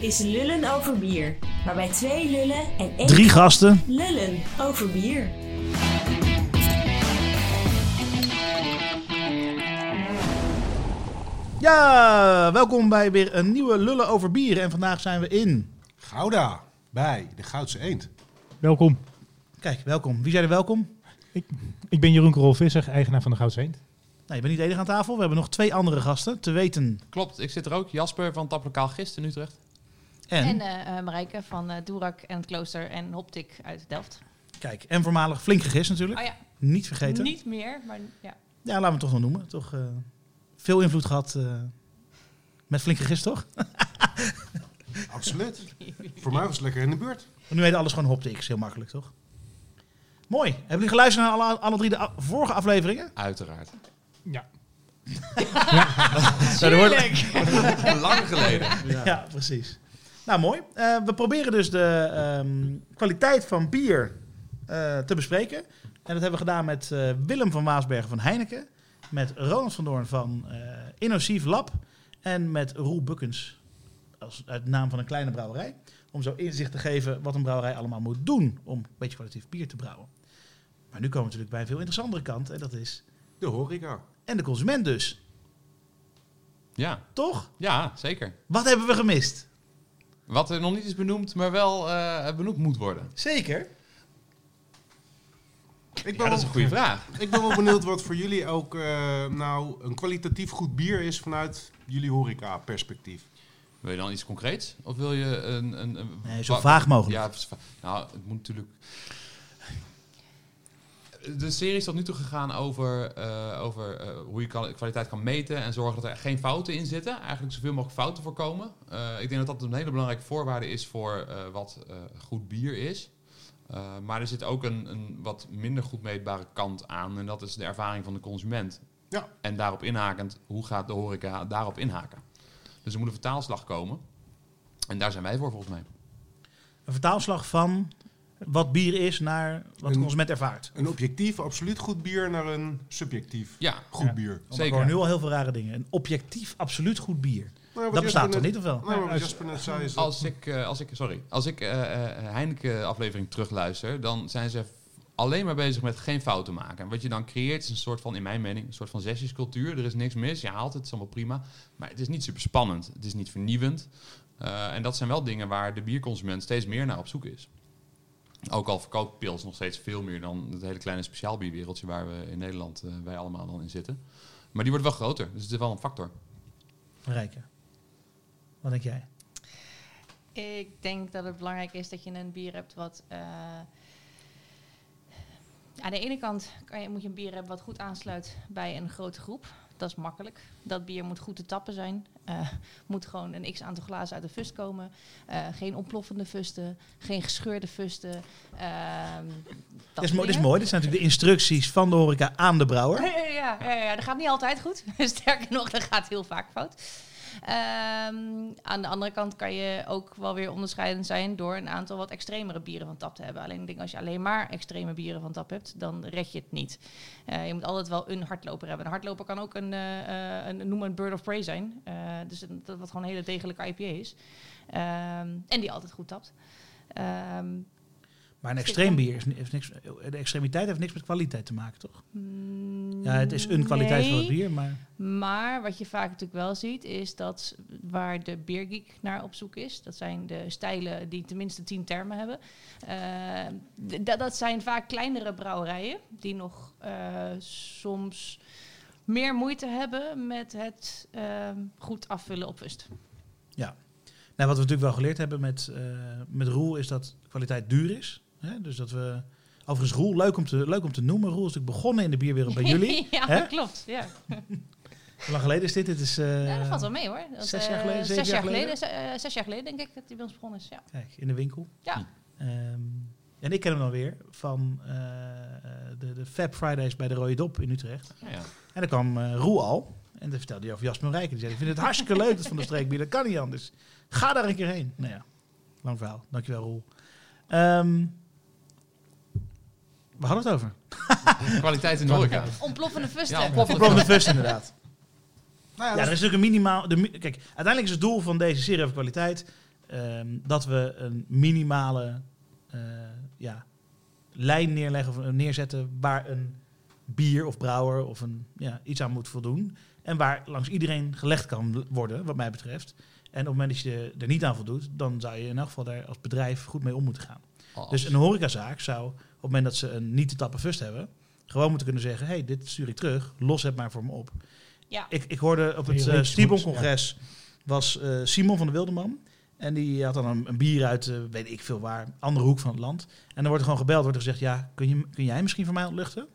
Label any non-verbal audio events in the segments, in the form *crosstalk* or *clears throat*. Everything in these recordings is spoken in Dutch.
is Lullen over bier. Waarbij twee lullen en één Drie gasten. lullen over bier. Ja, welkom bij weer een nieuwe Lullen over bier. En vandaag zijn we in... Gouda, bij de Goudse Eend. Welkom. Kijk, welkom. Wie zijn er welkom? Ik ben Jeroen Krol Visser, eigenaar van de Goudse Eend. Nee, je bent niet de enige aan tafel. We hebben nog twee andere gasten. Te weten Klopt, ik zit er ook. Jasper van Taplokaal Gist in Utrecht. En... En eh, eh, Marijke van eh Doerak en het Klooster en Hoptik uit Delft. Kijk, en voormalig flink gegist natuurlijk. Oh ja, Niet vergeten. niet meer, maar ja. Ja, laten we het toch nog noemen. Toch eh, veel invloed gehad eh, met flink gegist, toch? *laughs* Absoluut. Voor mij was het lekker in de buurt. Nu heet alles gewoon Hoptix. Heel makkelijk, toch? Mooi. Hebben jullie geluisterd naar alle, alle drie de a- vorige afleveringen? Uiteraard. Ja. *laughs* Er wordt- *laughs* Lang geleden. Ja. precies. Nou, mooi. Eh, we proberen dus de ehm, kwaliteit van bier eh, te bespreken. En dat hebben we gedaan met eh, Willem van Waasbergen van Heineken. Met Ronald van Doorn van eh Innosief Lab. En met Roel Bukkens, als uit naam van een kleine brouwerij. Om zo inzicht te geven wat een brouwerij allemaal moet doen om een beetje kwalitatief bier te brouwen. Maar nu komen we natuurlijk bij een veel interessantere kant. En dat is... De horeca. En de consument dus. Ja, Toch? ja, zeker. Wat hebben we gemist? Wat er nog niet is benoemd, maar wel eh, benoemd moet worden. Zeker. Ik ben, Ja, dat is een goede vraag. *laughs* ik ben wel benieuwd wat voor jullie ook eh, nou een kwalitatief goed bier is vanuit jullie horeca perspectief. Wil je dan iets concreets? Of wil je een... een, een Nee, zo vaag mogelijk. Ja, nou, het moet natuurlijk... De serie is tot nu toe gegaan over, eh, over eh, hoe je kan- kwaliteit kan meten en zorgen dat er geen fouten in zitten. Eigenlijk zoveel mogelijk fouten voorkomen. Eh, ik denk dat dat een hele belangrijke voorwaarde is voor eh, wat eh, goed bier is. Eh, maar er zit ook een, een wat minder goed meetbare kant aan. En dat is de ervaring van de consument. Ja. En daarop inhakend, hoe gaat de horeca daarop inhaken? Dus er moet een vertaalslag komen. En daar zijn wij voor volgens mij. Een vertaalslag van wat bier is naar wat de Een- consument ervaart. Een objectief, absoluut goed bier naar een subjectief Ja, goed Ja. bier. Zeker. Hoor nu al heel veel rare dingen. Een objectief, absoluut goed bier. Nou, Dat bestaat toch niet, of wel? Nou, als- Jasper net zei is Als ik, eh, als ik, sorry, als ik eh, eh, Heineken-aflevering terugluister, dan zijn ze alleen maar bezig met geen fouten maken. En wat je dan creëert is een soort van, in mijn mening, een soort van zesjescultuur. Er is niks mis, je haalt het, het is allemaal prima. Maar het is niet super spannend, het is niet vernieuwend. Eh, en dat zijn wel dingen waar de bierconsument steeds meer naar op zoek is. Ook al verkoopt Pils nog steeds veel meer dan het hele kleine speciaalbierwereldje waar we in Nederland, eh, wij allemaal dan in zitten. Maar die wordt wel groter, dus het is wel een factor. Rijke. Wat denk jij? Ik denk dat het belangrijk is dat je een bier hebt wat... eh, aan de ene kant kan je, moet je een bier hebben wat goed aansluit bij een grote groep. Dat is makkelijk. Dat bier moet goed te tappen zijn. Eh, moet gewoon een x aantal glazen uit de fust komen. Eh, geen ontploffende fusten. Geen gescheurde fusten. ehm, Dit is, soort mo- dit is dingen. mooi. Dit zijn natuurlijk de instructies van de horeca aan de brouwer. Ja, ja, ja, ja, dat gaat niet altijd goed. Sterker nog, dat gaat heel vaak fout. Ehm, aan de andere kant kan je ook wel weer onderscheidend zijn door een aantal wat extremere bieren van tap te hebben. Alleen ik denk als je alleen maar extreme bieren van tap hebt, dan red je het niet. Eh, je moet altijd wel een hardloper hebben. Een hardloper kan ook een, eh, een een bird of prey zijn. Eh, dus dat wat gewoon een hele degelijke IPA is. Ehm, en die altijd goed tapt. Ehm, Maar een extreem bier is, heeft niks... De extremiteit heeft niks met kwaliteit te maken, toch? Ja, het is een kwaliteit van het bier, maar... Maar wat je vaak natuurlijk wel ziet, is dat waar de beergeek naar op zoek is, dat zijn de stijlen die tenminste tien termen hebben. Eh, dat- zijn vaak kleinere brouwerijen die nog eh, soms meer moeite hebben met het eh, goed afvullen op fust. Nou, wat we natuurlijk wel geleerd hebben met, eh, met Roel is dat kwaliteit duur is. Hè? Dus dat we... Overigens, Roel, leuk om, te, leuk om te noemen. Roel is natuurlijk begonnen in de bierwereld bij jullie. *laughs* ja, hè? dat klopt. Ja. Hoe lang geleden is dit? Dit is... eh, ja, dat valt wel mee hoor. Dat, zes eh, jaar geleden, Zes jaar jaar geleden? geleden, eh, zes jaar geleden denk ik dat hij bij ons begonnen is. Ja. Kijk, in de winkel. Ja. Ehm, en ik ken hem dan weer van eh, de, de Fab Fridays bij de Rode Dop in Utrecht. Ja. En dan kwam eh Roel al. En dan vertelde hij over Jasper Rijken. Die zei, ik vind het hartstikke leuk dat van de streekbier. Dat kan niet anders. Ga daar een keer heen. Nou ja, lang verhaal. Dankjewel Roel. Ehm waar hadden we het over? *laughs* Kwaliteit in de horeca. Ontploffende fusten. Ja, ontploffende Van de Fust inderdaad. Nou ja, er is- natuurlijk een minimaal... De, kijk, uiteindelijk is het doel van deze serie over kwaliteit... ehm, dat we een minimale eh, ja, lijn neerleggen of neerzetten waar een bier of brouwer of een, ja, iets aan moet voldoen. En waar langs iedereen gelegd kan worden, wat mij betreft. En op het moment dat je er niet aan voldoet, dan zou je in elk geval daar als bedrijf goed mee om moeten gaan. Als- Dus een horecazaak zou het moment dat ze een niet te tappen fust hebben, gewoon moeten kunnen zeggen: hey, dit stuur ik terug, los het maar voor me op. Ja. Ik, ik hoorde op het uh, goed, Stibon-congres was eh, Simon van de Wildeman. En die had dan een, een bier uit, eh, weet ik veel waar, andere hoek van het land. En dan wordt er gewoon gebeld, wordt er gezegd: ja, kun, je, kun jij misschien voor mij ontluchten?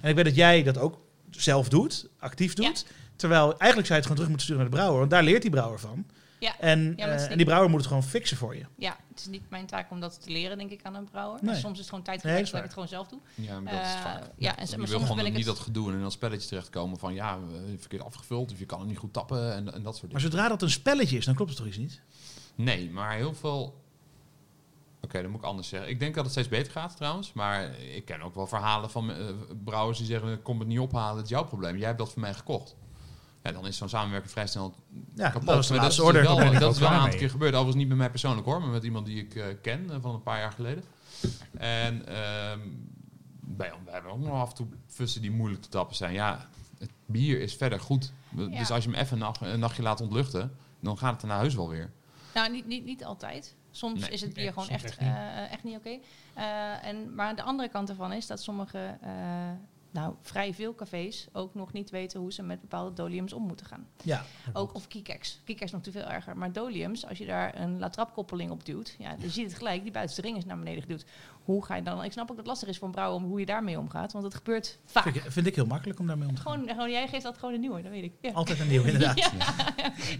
En ik weet dat jij dat ook zelf doet, actief doet. Terwijl eigenlijk zou je het gewoon terug moeten sturen naar de brouwer, want daar leert die brouwer van. Ja. En, Ja, maar het is eh, niet- en die brouwer moet het gewoon fixen voor je. Ja, het is niet mijn taak om dat te leren, denk ik, aan een brouwer. Nee. Soms is het gewoon tijd Nee, geweest dat ik het gewoon zelf doe. Ja, maar dat is het Eh, vaak. ja, en je zo- wil maar soms gewoon ben ik niet het- dat gedoe en in dat spelletje terechtkomen van ja, eh, verkeerd afgevuld of je kan het niet goed tappen en, en dat soort Maar dingen. zodra dat een spelletje is, dan klopt het toch iets niet? Nee, maar heel veel... Oké, dat moet ik anders zeggen. Ik denk dat het steeds beter gaat trouwens. Maar ik ken ook wel verhalen van brouwers die zeggen... kom het niet ophalen, het is jouw probleem. Jij hebt dat voor mij gekocht. Ja, dan is zo'n samenwerking vrij snel Ja, kapot. dat Maar dat is order. wel, dat ook is wel een aantal mee. keer gebeurd. Overigens niet met mij persoonlijk hoor, maar met iemand die ik eh, ken eh, van een paar jaar geleden. En ehm bij, we hebben ook nog af en toe fussen die moeilijk te tappen zijn. Ja, het bier is verder goed. Dus als je hem even een, nacht- een nachtje laat ontluchten, dan gaat het daarna heus wel weer. Nou, niet, niet, niet altijd. Soms Nee, is het bier nee, gewoon echt, echt niet. eh, echt niet oké. Eh, en maar de andere kant ervan is dat sommige, eh, nou vrij veel cafés ook nog niet weten hoe ze met bepaalde doliums om moeten gaan. Ja, Ook of keycaps. Keycaps nog te veel erger. Maar doliums, als je daar een latrapkoppeling op duwt, ja, dan zie je het gelijk, die buitenste ring is naar beneden geduwd. Hoe ga je dan? Ik snap ook dat het lastig is voor een brouwer om hoe je daarmee omgaat, want het gebeurt vaak. vind ik, vind ik heel makkelijk om daarmee om te gaan. Gewoon, gewoon, jij geeft dat gewoon een nieuwe, dat weet ik. Ja. Altijd een nieuw, *laughs* inderdaad. Ja,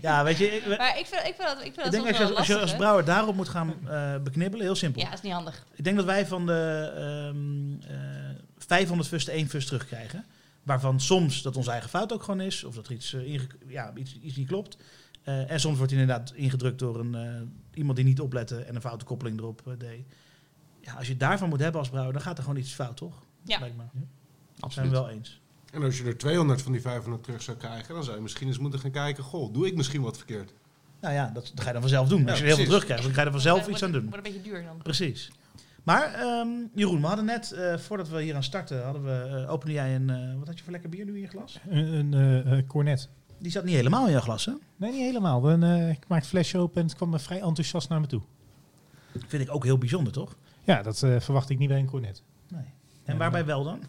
Ja. weet je, ik, Maar ik vind, ik vind dat, ik vind ik dat denk als je, wel als je als brouwer daarop moet gaan eh, beknibbelen, heel simpel. Ja, dat is niet handig. Ik denk dat wij van de ehm, eh 500 fusten één fust terugkrijgen. Waarvan soms dat onze eigen fout ook gewoon is. Of dat er iets, eh, inge- ja, iets, iets niet klopt. Eh, en soms wordt hij inderdaad ingedrukt door een, eh, iemand die niet oplette en een foute koppeling erop eh, deed. Ja, als je het daarvan moet hebben als brouwer, dan gaat er gewoon iets fout, toch? Ja. Lijkt me. Zijn we Absoluut. wel eens. En als je er 200 van die 500 terug zou krijgen, dan zou je misschien eens moeten gaan kijken, goh, doe ik misschien wat verkeerd? Nou ja, dat, dat ga je dan vanzelf doen. Ja, als je heel veel terugkrijgt, dan ga je er vanzelf iets aan doen. Wordt een beetje duur dan. Precies. Maar ehm, Jeroen, we hadden net, eh, voordat we hier aan starten, hadden we, eh, opende jij een, eh, wat had je voor lekker bier nu in je glas? Een, een cornet. Die zat niet helemaal in jouw glas, hè? Nee, niet helemaal. Dan, ik maak het flesje open en het kwam me vrij enthousiast naar me toe. Vind ik ook heel bijzonder, toch? Ja, dat verwacht ik niet bij een cornet. Nee. En waarbij wel dan?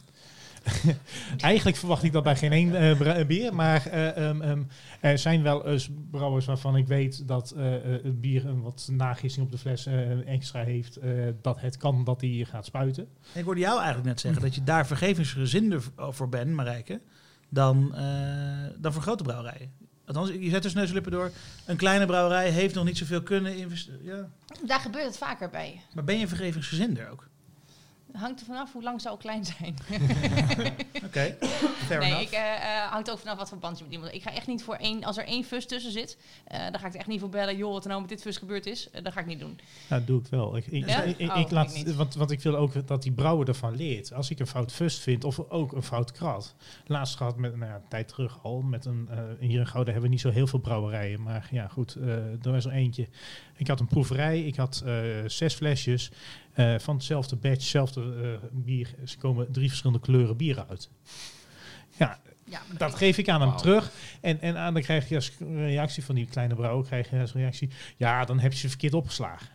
*laughs* Eigenlijk verwacht ik dat bij geen één eh, bra- bier. Maar eh, ehm, ehm, er zijn wel eens brouwers waarvan ik weet dat eh, eh, het bier een wat nagissing op de fles eh, extra heeft. eh, dat het kan dat die gaat spuiten. Ik hoorde jou eigenlijk net zeggen dat je daar vergevingsgezinder voor bent, Marijke, dan, eh, dan voor grote brouwerijen. Althans, je zet dus neus en lippen door. Een kleine brouwerij heeft nog niet zoveel kunnen investeren. Ja. Daar gebeurt het vaker bij. Maar ben je vergevingsgezinder ook? Hangt er vanaf hoe lang ze al klein zijn. *laughs* Oké, fair nee, enough. ik eh, eh, hangt ook vanaf wat voor band je met iemand. Ik ga echt niet voor één, als er één fus tussen zit, eh, dan ga ik er echt niet voor bellen. Joh, wat er nou met dit fus gebeurd is, eh, dat ga ik niet doen. Nou, dat doe ik wel. Ik, ik, Ja? ik, ik- Oh, ik laat, want, want ik wil ook dat die brouwer ervan leert. Als ik een fout fust vind, of ook een fout krat. Laatst gehad, met, nou ja, een tijd terug al, met een, eh, hier in Gouden hebben we niet zo heel veel brouwerijen. Maar ja, goed, eh, er was er eentje. Ik had een proeverij, ik had eh, zes flesjes eh, van hetzelfde batch, hetzelfde eh, bier. Ze komen drie verschillende kleuren bier uit. Ja, Ja, dat geef ik aan hem terug. En, en aan, dan krijg je als reactie van die kleine brouwer, krijg je als reactie, ja, dan heb je ze verkeerd opgeslagen.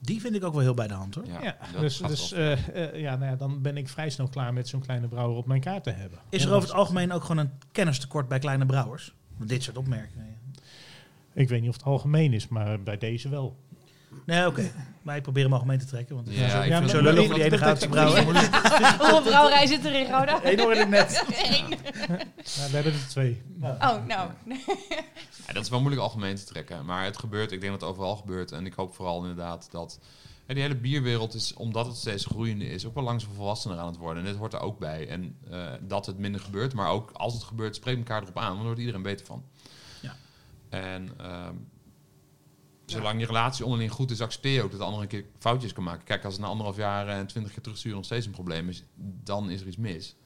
Die vind ik ook wel heel bij de hand, hoor. Ja, dus, dus eh, eh, ja, nou ja, dan ben ik vrij snel klaar met zo'n kleine brouwer op mijn kaart te hebben. Is er over het algemeen ook gewoon een kennistekort bij kleine brouwers? Dit soort opmerkingen. Ik weet niet of het algemeen is, maar bij deze wel. Nee, oké. Maar ik probeer hem algemeen te trekken. Want het Ja, is zo, ik ja, zo maar- voor die ene dat- goudse dat- brouwer. Hoeveel brouwerij zit er in Roda? Eén hoorde ik net. *laughs* Eén. Ja, we hebben er twee. Oh, nou. Ja, dat is wel moeilijk algemeen te trekken. Maar het gebeurt, ik denk dat het overal gebeurt. En ik hoop vooral inderdaad dat... Ja, die hele bierwereld is, omdat het steeds groeiende is, ook wel langzaam volwassener aan het worden. En dit hoort er ook bij. En eh, dat het minder gebeurt, maar ook als het gebeurt, spreek elkaar erop aan. Want daar wordt iedereen beter van. Ja. En ehm, zolang je relatie onderling goed is, accepteer je ook dat de ander een keer foutjes kan maken. Kijk, als het na anderhalf jaar en twintig keer terugsturen nog steeds een probleem is, dan is er iets mis.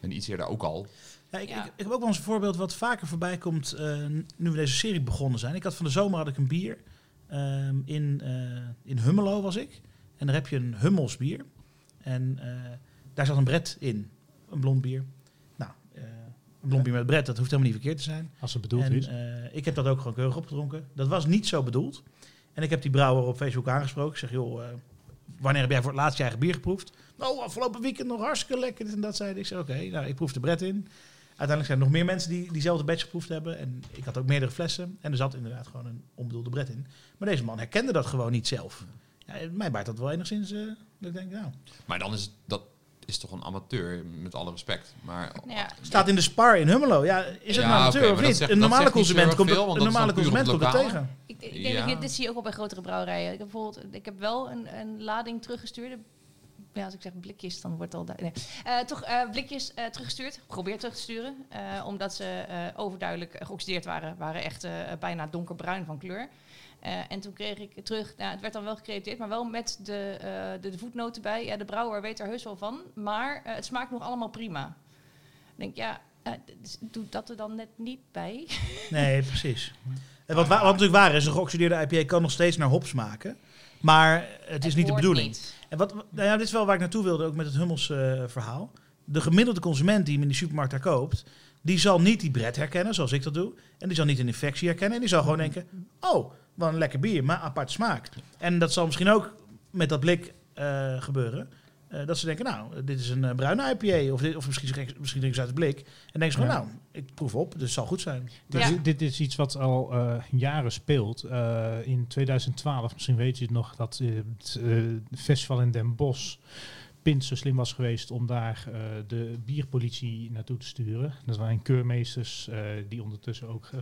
En iets eerder ook al. Ja, ik, Ja. Ik, ik heb ook wel eens een voorbeeld wat vaker voorbij komt eh, nu we deze serie begonnen zijn. Ik had van de zomer had ik een bier. Ehm, in, eh, in Hummelo was ik. En daar heb je een Hummelsbier. En eh, daar zat een bret in. Een blond bier. Bier met bret, dat hoeft helemaal niet verkeerd te zijn. Als het bedoeld en, is. eh, ik heb dat ook gewoon keurig opgedronken. Dat was niet zo bedoeld. En ik heb die brouwer op Facebook aangesproken. Ik zeg, joh, eh, wanneer heb jij voor het laatst je eigen bier geproefd? Nou, afgelopen weekend nog hartstikke lekker. Dit en dat zei hij. Ik zei, oké, nou, ik proef de bret in. Uiteindelijk zijn er nog meer mensen die diezelfde batch geproefd hebben. En ik had ook meerdere flessen. En er zat inderdaad gewoon een onbedoelde bret in. Maar deze man herkende dat gewoon niet zelf. Ja, mij baart dat wel enigszins... eh, dat ik denk, nou... Maar dan is het- dat is toch een amateur, met alle respect. Maar Ja, Staat in de spar in Hummelo. Ja, is het Ja, een amateur of niet? zegt- een normale consument komt veel, een normale consument komt lokale. tegen. Ik, ik denk dat dit zie je ook wel bij grotere brouwerijen. Ik heb bijvoorbeeld, ik heb wel een, een lading teruggestuurd. Ja, als ik zeg blikjes, dan wordt het al... Nee. Eh, toch eh, blikjes eh, teruggestuurd, geprobeerd terug te sturen. eh, omdat ze eh, overduidelijk geoxideerd waren. Waren echt eh, bijna donkerbruin van kleur. Eh, en toen kreeg ik terug, nou, het werd dan wel gecreëteerd, maar wel met de, eh, de, de voetnoten bij. Ja, de brouwer weet er heus wel van, maar eh, het smaakt nog allemaal prima. Ik denk, ja, eh, d- doe dat er dan net niet bij. *laughs* Nee, precies. En wat, wa- wat natuurlijk waar is, een geoxideerde IPA kan nog steeds naar hops smaken. Maar het is niet de bedoeling. niet. En wat, nou ja, dit is wel waar ik naartoe wilde, ook met het Hummels verhaal. De gemiddelde consument die hem in die supermarkt daar koopt, die zal niet die bret herkennen, zoals ik dat doe. En die zal niet een infectie herkennen. En die zal gewoon denken, oh, wat een lekker bier, maar apart smaak. En dat zal misschien ook met dat blik eh, gebeuren. Eh, dat ze denken, nou, dit is een eh, bruine IPA. Of, dit, of misschien, misschien drinken ze uit het blik. En denken ze gewoon, Ja. nou, ik proef op, dus het zal goed zijn. Dit, Ja. dit is iets wat al eh, jaren speelt. Eh, in 2012, misschien weet je het nog, dat het eh, festival in Den Bosch Pint zo slim was geweest om daar eh, de bierpolitie naartoe te sturen. Dat waren keurmeesters eh, die ondertussen ook eh,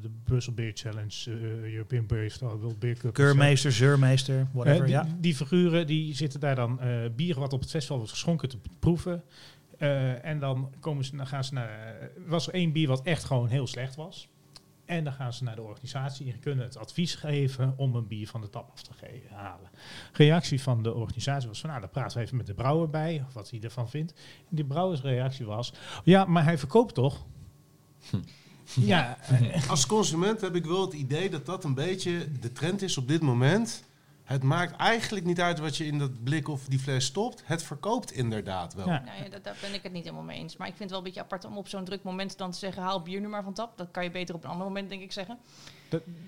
de Brussel Beer Challenge, European Beer Festival, World Beer Cup. Keurmeester, zeurmeester, whatever, die, ja. die figuren die zitten daar dan bier wat op het festival wordt geschonken te proeven. En dan, komen ze, dan gaan ze naar. was er één bier wat echt gewoon heel slecht was. En dan gaan ze naar de organisatie en kunnen het advies geven om een bier van de tap af te halen. Reactie van de organisatie was van, nou, dan praten we even met de brouwer bij, of wat hij ervan vindt. En die brouwersreactie was, ja, maar hij verkoopt toch? Ja, Als consument heb ik wel het idee dat dat een beetje de trend is op dit moment. Het maakt eigenlijk niet uit wat je in dat blik of die fles stopt. Het verkoopt inderdaad wel. Ja. Nou ja, dat, daar ben ik het niet helemaal mee eens. Maar ik vind het wel een beetje apart om op zo'n druk moment dan te zeggen... haal bier nu maar van tap. Dat kan je beter op een ander moment, denk ik, zeggen.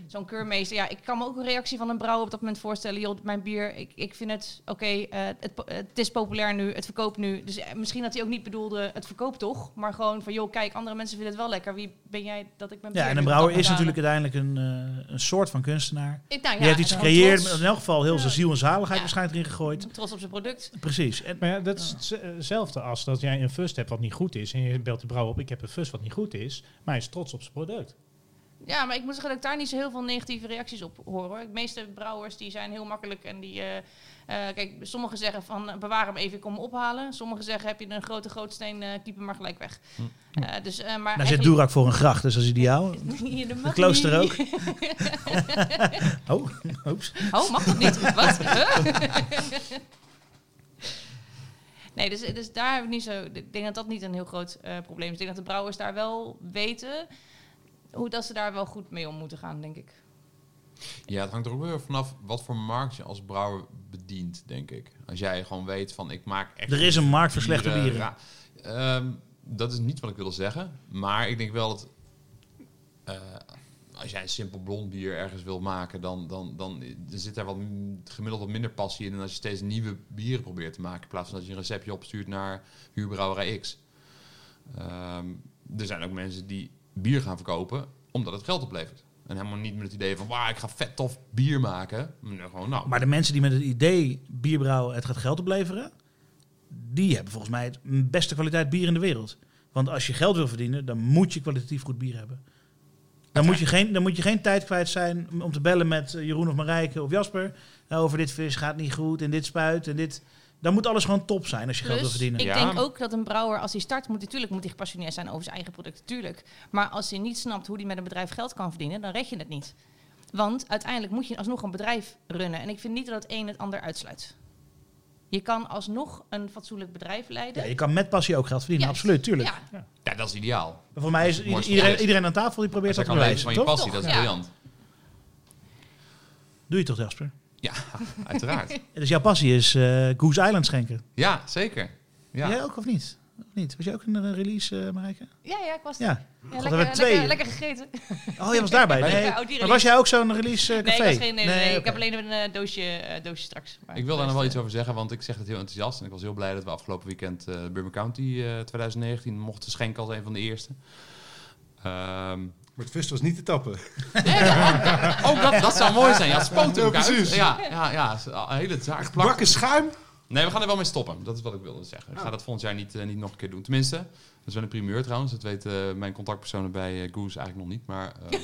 Zo'n keurmeester. Ja, ik kan me ook een reactie van een brouwer op dat moment voorstellen. Joh, mijn bier, ik, ik vind het... Oké, eh, het, het is populair nu, het verkoopt nu. Dus eh, misschien dat hij ook niet bedoelde, het verkoopt toch. Maar gewoon van, joh, kijk, andere mensen vinden het wel lekker. Wie ben jij dat ik mijn bier Ja, en een brouwer is natuurlijk uiteindelijk een, eh, een soort van kunstenaar. Ik, nou, ja, Die heeft iets gecreëerd, in elk geval heel Ja. zijn ziel en zaligheid Ja. waarschijnlijk erin gegooid. Trots op zijn product. Precies. En, Maar ja, dat is hetzelfde als dat jij een first hebt wat niet goed is. En je belt de brouwer op, ik heb een first wat niet goed is. Maar hij is trots op zijn product. Ja, maar ik moet zeggen dat ik daar niet zo heel veel negatieve reacties op hoor. hoor. De meeste brouwers die zijn heel makkelijk en die... eh, eh, kijk, sommigen zeggen van bewaar hem even, ik kom hem ophalen. Sommigen zeggen heb je een grote gootsteen, eh kiep hem maar gelijk weg. Hm. Dus, maar daar zit Doerak voor een gracht, dus dat is ideaal. Dat Het klooster ook. *laughs* Oh, oeps. Oh, mag dat niet? *laughs* Wat? *laughs* Nee, dus, dus daar heb ik niet zo... Ik denk dat dat niet een heel groot probleem is. Ik denk dat de brouwers daar wel weten... Hoe dat ze daar wel goed mee om moeten gaan, denk ik. Ja, het hangt er ook weer vanaf wat voor markt je als brouwer bedient, denk ik. Als jij gewoon weet van ik maak echt... Er is een markt voor slechte bieren. Ehm, dat is niet wat ik wil zeggen. Maar ik denk wel dat... eh, als jij een simpel blond bier ergens wil maken, dan, dan, dan, dan zit daar wat gemiddeld wat minder passie in dan als je steeds nieuwe bieren probeert te maken. In plaats van dat je een receptje opstuurt naar huurbrouwerij X. Ehm, er zijn ook mensen die bier gaan verkopen omdat het geld oplevert. En helemaal niet met het idee van, wauw, ik ga vet tof bier maken. Maar gewoon, nou, Maar de mensen die met het idee bierbrouwen het gaat geld opleveren, die hebben volgens mij het beste kwaliteit bier in de wereld. Want als je geld wil verdienen, dan moet je kwalitatief goed bier hebben. Dan moet je geen, dan moet je geen tijd kwijt zijn om te bellen met eh, Jeroen of Marijke of Jasper. Nou, over dit vis gaat niet goed en dit spuit en dit. Dan moet alles gewoon top zijn als je geld wil verdienen. ik Ja. denk ook dat een brouwer, als hij start, moet natuurlijk moet hij gepassioneerd zijn over zijn eigen product, tuurlijk. Maar als hij niet snapt hoe hij met een bedrijf geld kan verdienen, dan red je het niet. Want uiteindelijk moet je alsnog een bedrijf runnen. En ik vind niet dat het een het ander uitsluit. Je kan alsnog een fatsoenlijk bedrijf leiden. Ja, je kan met passie ook geld verdienen, absoluut, tuurlijk. Ja, ja, dat is ideaal. Maar voor mij is Dat iedereen, er iedereen aan tafel die probeert dat jij te bewijzen, van je toch? passie, dat is Ja. briljant. Doe je toch, Jasper? Ja, *laughs* uiteraard. Dus jouw passie is eh Goose Island schenken. Ja, zeker. Ja. Jij ook of niet? Of niet? Was jij ook in een release, eh Marijke? Ja, ja, ik was Ja. Ja, God, lekker, twee. lekker, lekker gegeten. Oh, jij was daarbij. *laughs* Ja, Nee. oh, Maar was jij ook zo'n release eh, Nee, café? ik, was geen, nee, nee, nee, ik heb alleen een doosje, doosje straks. Maar Ik wil daar nog wel iets over zeggen, want ik zeg het heel enthousiast. En ik was heel blij dat we afgelopen weekend eh Burma County eh, 2019 mochten schenken als een van de eerste. Ehm, Maar het vis was niet te tappen. oh, dat, dat zou mooi zijn. Ja, spoot Ja, precies. Ja, ja, ja, een hele zaak. Bakken schuim. Nee, we gaan er wel mee stoppen. Dat is wat ik wilde zeggen. Ik ga dat volgend jaar niet, eh, niet nog een keer doen. Tenminste, is wel een primeur trouwens. Dat weten eh, mijn contactpersonen bij eh, Goose eigenlijk nog niet. Maar eh, *laughs*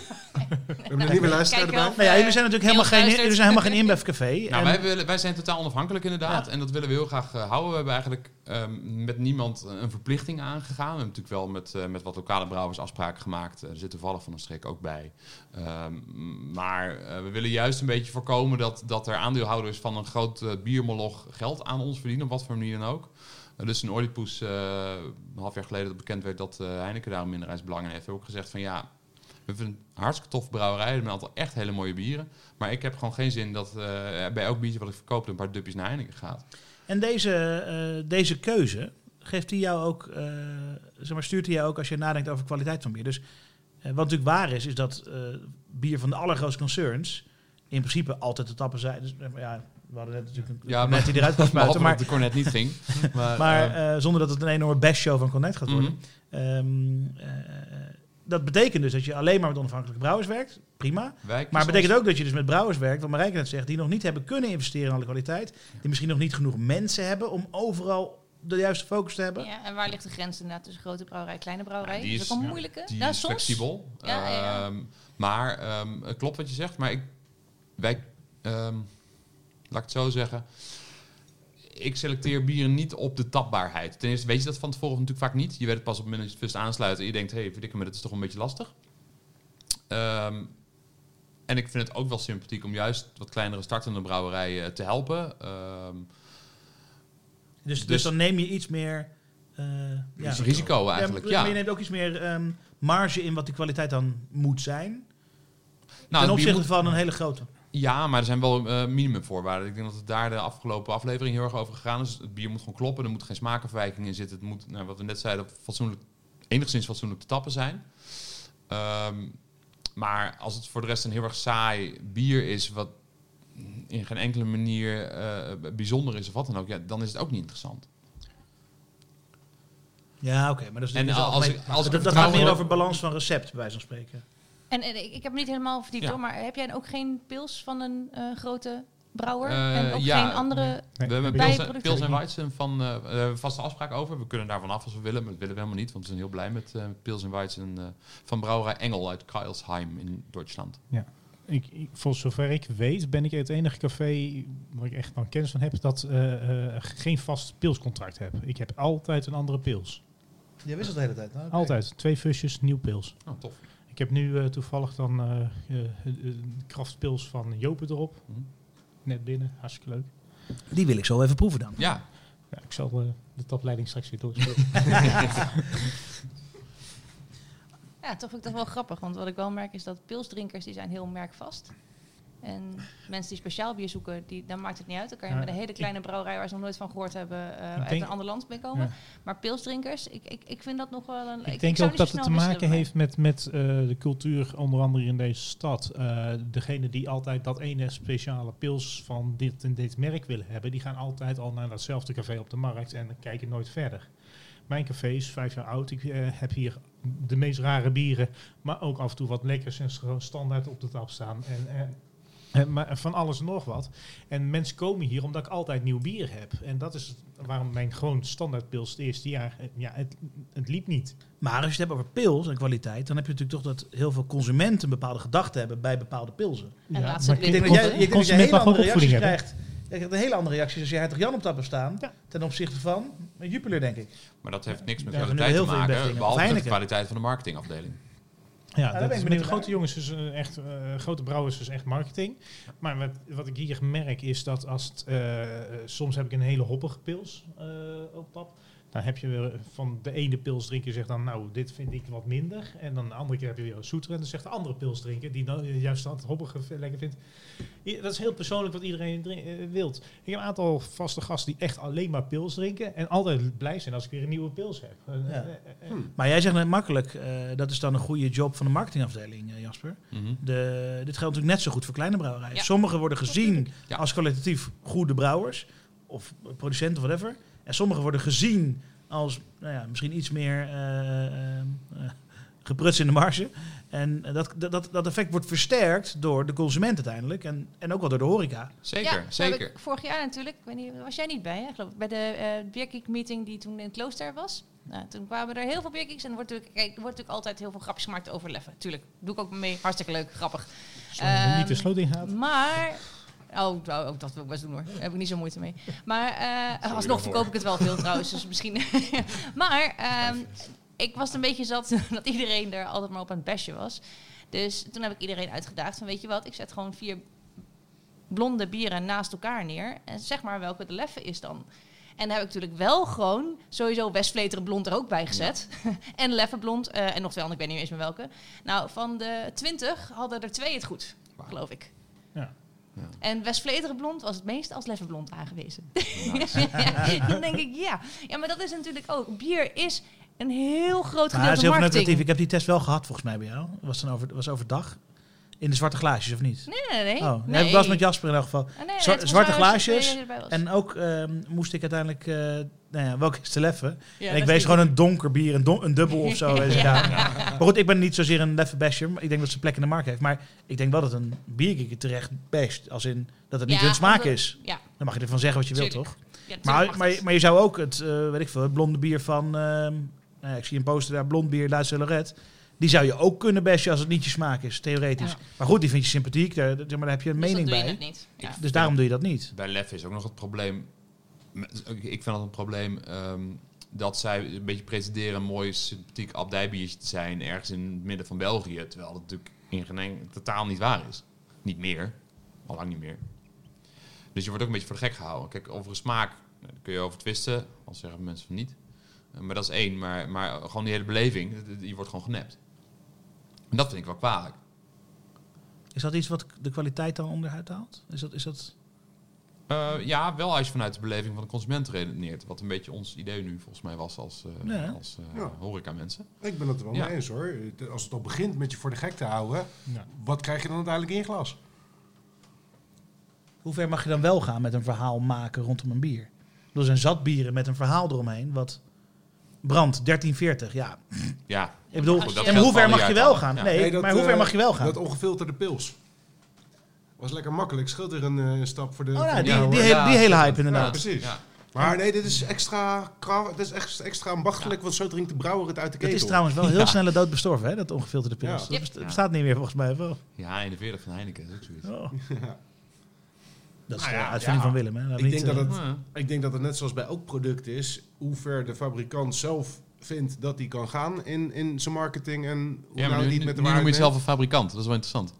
We hebben een nieuwe luisteraar erbij. Nou ja, jullie zijn natuurlijk helemaal geen, jullie zijn helemaal geen. *laughs* Nou, En- wij, willen, wij zijn totaal onafhankelijk inderdaad. Ja. En dat willen we heel graag houden. We hebben eigenlijk ehm, met niemand een verplichting aangegaan. We hebben natuurlijk wel met, eh, met wat lokale brouwers afspraken gemaakt. Er zit toevallig van een streek ook bij. Ehm, maar eh, we willen juist een beetje voorkomen dat, dat er aandeelhouders van een groot biermoloch geld aan ons verdienen. Op wat voor manier dan ook. Dus een Oedipus, eh een half jaar geleden dat bekend werd dat eh, Heineken daar een minderheidsbelang in heeft. Hebben ook gezegd van ja, we het een hartstikke tof brouwerij. Met een aantal echt hele mooie bieren. Maar ik heb gewoon geen zin dat eh, bij elk biertje wat ik verkoop een paar dupjes naar Heineken gaat. En deze, deze keuze, geeft hij jou ook, zeg maar, stuurt hij jou ook als je nadenkt over kwaliteit van bier? Dus wat natuurlijk waar is, is dat bier van de allergrootste concerns in principe altijd te tappen zijn. Dus, ja, we hadden net natuurlijk een Ja, net die eruit Behalve *laughs* spuiten, dat maar, de cornet niet ging. *laughs* Maar, maar eh, eh, zonder dat het een enorme bestshow van Cornet gaat worden. mhm. Ehm, eh, dat betekent dus dat je alleen maar met onafhankelijke brouwers werkt. Prima. Wij Maar het betekent ons- ook dat je dus met brouwers werkt, wat Marijke net zegt, die nog niet hebben kunnen investeren in alle kwaliteit. Die misschien nog niet genoeg mensen hebben om overal de juiste focus te hebben. Ja, en waar ligt de grens inderdaad tussen grote brouwerij en kleine brouwerij? Ja, die is is- dat een ja, moeilijke? Die is soms. flexibel. Ja, ja, ja. Ehm, maar ehm, het klopt wat je zegt. Maar ik, wij, ehm, laat ik het zo zeggen. Ik selecteer bieren niet op de tapbaarheid. Ten eerste weet je dat van tevoren natuurlijk vaak niet. Je weet het pas op het moment dat je het first aansluit en je denkt, hé, hey, verdikke me, dat is toch een beetje lastig. Ehm, en ik vind het ook wel sympathiek om juist wat kleinere startende brouwerijen te helpen. Ehm, Dus, dus, Dus- dan neem je iets meer eh, ja, risico eigenlijk, maar ja. je neemt ook iets meer ehm, marge in wat die kwaliteit dan moet zijn. Nou, ten opzichte moet- van een hele grote. Ja, maar er zijn wel eh, minimumvoorwaarden. Ik denk dat het daar de afgelopen aflevering heel erg over gegaan is. Het bier moet gewoon kloppen, er moeten geen smaakafwijkingen in zitten. Het moet, nou, wat we net zeiden, fatsoenlijk, enigszins fatsoenlijk te tappen zijn. Ehm, maar als het voor de rest een heel erg saai bier is, wat in geen enkele manier eh, bijzonder is of wat dan ook, ja, dan is het ook niet interessant. Ja, oké. maar dat is En dus als ik- als dat, dat gaat meer over balans van recept, bij van spreken. En, en ik, ik heb me niet helemaal verdiept Ja. hoor, maar heb jij ook geen pils van een eh, grote brouwer? Eh, en ook ja. geen andere... Nee, we hebben Pils, Pils en Weizen van eh, we hebben een vaste afspraak over. We kunnen daarvan af als we willen, maar dat willen we helemaal niet. Want we zijn heel blij met eh Pils en Weizen eh, van brouwerij Engel uit Karlsheim in Duitsland. Ik, ik, voor zover ik weet, ben ik het enige café waar ik echt dan kennis van heb, dat eh, eh, geen vast pilscontract heb. Ik heb altijd een andere pils. Je wisselt de hele tijd. nou. Altijd. Twee fusjes, nieuw pils. Oh, tof. Ik heb nu eh, toevallig dan eh, eh, een kraftpils van Jopen erop. Mhm. Net binnen, hartstikke leuk. Die wil ik zo even proeven dan. Ja, Ja, ik zal eh, de tapleiding straks weer doorspelen. *laughs* Ja, toch vind ik dat wel grappig. Want wat ik wel merk is dat pilsdrinkers, die zijn heel merkvast. En mensen die speciaal bier zoeken, die, dan maakt het niet uit. Dan kan je Ja, met een hele kleine brouwerij waar ze nog nooit van gehoord hebben, eh, uit denk- een ander land mee komen. Ja. Maar pilsdrinkers, ik, ik, ik vind dat nog wel een... Ik denk zou ook dat het te maken heeft met, met eh, de cultuur, onder andere in deze stad. Eh, degene die altijd dat ene speciale pils van dit en dit merk willen hebben, die gaan altijd al naar datzelfde café op de markt en kijken nooit verder. Mijn café is vijf jaar oud. Ik heb hier de meest rare bieren, maar ook af en toe wat lekkers en standaard op de tap staan. En, en, maar van alles en nog wat. En mensen komen hier omdat ik altijd nieuw bier heb. En dat is waarom mijn gewoon standaard pils het eerste jaar, eh, ja, het, het liep niet. Maar als je het hebt over pils en kwaliteit, dan heb je natuurlijk toch dat heel veel consumenten bepaalde gedachten hebben bij bepaalde pilsen. En laat ze maar het Ik denk dat jij, ik denk dat je hele andere reacties krijgt. Je krijgt een hele andere reacties als je Hertog Jan op tappen staan. Ja. Ten opzichte van Jupiler, denk ik. maar dat heeft niks met Ja, kwaliteit te heel veel maken, behalve met de kwaliteit van de marketingafdeling. Ja, dat is, met de grote jongens is eh, echt eh, grote brouwers is echt marketing. Maar wat, wat ik hier merk is dat als het, eh, soms heb ik een hele hoppige pils eh, op tap. Dan heb je weer van de ene pilsdrinker zegt dan, nou, dit vind ik wat minder. En dan de andere keer heb je weer een zoeter. En dan zegt de andere pilsdrinker, die dan juist dat hoppige lekker vindt. Dat is heel persoonlijk wat iedereen eh, wilt. Ik heb een aantal vaste gasten die echt alleen maar pils drinken. En altijd blij zijn als ik weer een nieuwe pils heb. Eh, Ja. eh, eh, eh. Maar jij zegt net makkelijk, eh, dat is dan een goede job van de marketingafdeling, eh, Jasper. Mhm. De, dit geldt natuurlijk net zo goed voor kleine brouwerijen. Ja. Sommige worden gezien Ja. als kwalitatief goede brouwers, of producenten of whatever. En sommige worden gezien als nou ja, misschien iets meer eh, eh, eh, gepruts in de marge. En dat, dat, dat effect wordt versterkt door de consument uiteindelijk en, en ook wel door de horeca. Zeker, ja, zeker. ik vorig jaar natuurlijk, ik weet niet, was jij niet bij, hè? Ik geloof, bij de eh Beergeek meeting die toen in het klooster was. Nou, toen kwamen er heel veel Beergeeks en er wordt natuurlijk, kijk, er wordt natuurlijk altijd heel veel grapjes gemaakt over leffen. Tuurlijk, doe ik ook mee, hartstikke leuk, grappig. Sorry, dat niet de Ehm, sloot ingaat. Maar. Oh, dat wil ik best doen hoor. Daar heb ik niet zo moeite mee. Maar eh, alsnog verkoop ik het wel veel trouwens. Dus misschien. *laughs* maar ehm, ik was een beetje zat *laughs* dat iedereen er altijd maar op aan het bashen was. Dus toen heb ik iedereen uitgedaagd van weet je wat, ik zet gewoon vier blonde bieren naast elkaar neer. En zeg maar welke de leffe is dan. En daar heb ik natuurlijk wel gewoon sowieso Westvleteren blond er ook bij gezet. *laughs* en leffe blond. eh, en nog twee andere, ik weet niet eens meer welke. Nou, van de twintig hadden er twee het goed, geloof ik. Ja. En West-Vleteren blond was het meest als leffe blond aangewezen. *laughs* dan denk ik, ja. Ja, maar dat is natuurlijk ook. Bier is een heel groot Maar het is gedeelte heel marketing. Ik heb die test wel gehad volgens mij bij jou. Was dan over, was overdag. In de zwarte glaasjes of niet? Nee, nee, nee. Oh, nee. ik was met Jasper in elk geval. Ah, nee, Zwa- zwarte glaasjes. En ook ehm, moest ik uiteindelijk, eh, nou ja, welke is te leffen? Ja, en ik wees gewoon een donker bier, een, don- een dubbel of zo. wees *laughs* Ja. Maar goed, ik ben niet zozeer een leffe basher. maar Ik denk dat ze plek in de markt heeft. Maar ik denk wel dat een bierkikker terecht best. Als in dat het niet hun smaak is. Ja, Dan mag je ervan zeggen wat je wilt, toch? Maar, maar, maar je zou ook het, eh, weet ik veel, het blonde bier van... ehm, nou ja, ik zie een poster daar, blond bier, Duitse Lorette. Die zou je ook kunnen bashen als het niet je smaak is, theoretisch. Ja. Maar goed, die vind je sympathiek. Daar, daar- heb je een Dus mening doe je bij. niet. Ja. Dus daarom doe je dat niet. Bij Lef is ook nog het probleem. Ik vind dat een probleem ehm, dat zij een beetje pretenderen een mooi sympathiek abdijbiertje te zijn ergens in het midden van België, terwijl dat natuurlijk in geen totaal niet waar is. Niet meer, al lang niet meer. Dus je wordt ook een beetje voor de gek gehouden. Kijk, over een smaak daar kun je over twisten, al zeggen mensen van niet. Eh, Maar dat is één, maar, maar gewoon die hele beleving, d- d- je wordt gewoon genept. En dat vind ik wel kwalijk. Is dat iets wat de kwaliteit dan onderuit? Is dat, is dat... Eh, ja, wel als je vanuit de beleving van de consument redeneert. Wat een beetje ons idee nu volgens mij was als, eh Ja. als eh, Ja. horeca mensen. Ik ben het er wel Ja. mee eens hoor. Als het al begint met je voor de gek te houden, Ja. wat krijg je dan uiteindelijk in je glas? Hoe ver mag je dan wel gaan met een verhaal maken rondom een bier? Er zijn zat bieren met een verhaal eromheen. Wat brandt 1340. Ja, Ja, ik bedoel, en hoe ver mag je wel gaan? Ja. Nee, Nee, dat, maar hoe ver mag je wel gaan? Dat ongefilterde pils. Was lekker makkelijk. Scheelt er een eh, stap voor de... Oh, nou, de- die, Ja, die, hele, die hele hype Ja, inderdaad. precies. ja. Maar nee, dit is extra, dit is echt extra ambachtelijk, want zo drinkt de brouwer het uit de ketel. is trouwens wel heel Ja. snel dood bestorven, hè, dat ongefilterde pils. Ja. Dat Yep. best- Ja. bestaat niet meer volgens mij. Wel. ja 41 van Heineken is ook zoiets. Oh. *laughs* Dat is Nou de uitvinding ja. van Willem. Hè. Ik niet, denk, dat eh, het, Ja. ik denk dat het net zoals bij elk product is, hoe ver de fabrikant zelf vindt dat hij kan gaan in, in zijn marketing en hoe Ja, maar nou nu, niet nu, met de nu noem je jezelf een fabrikant. Dat is wel interessant.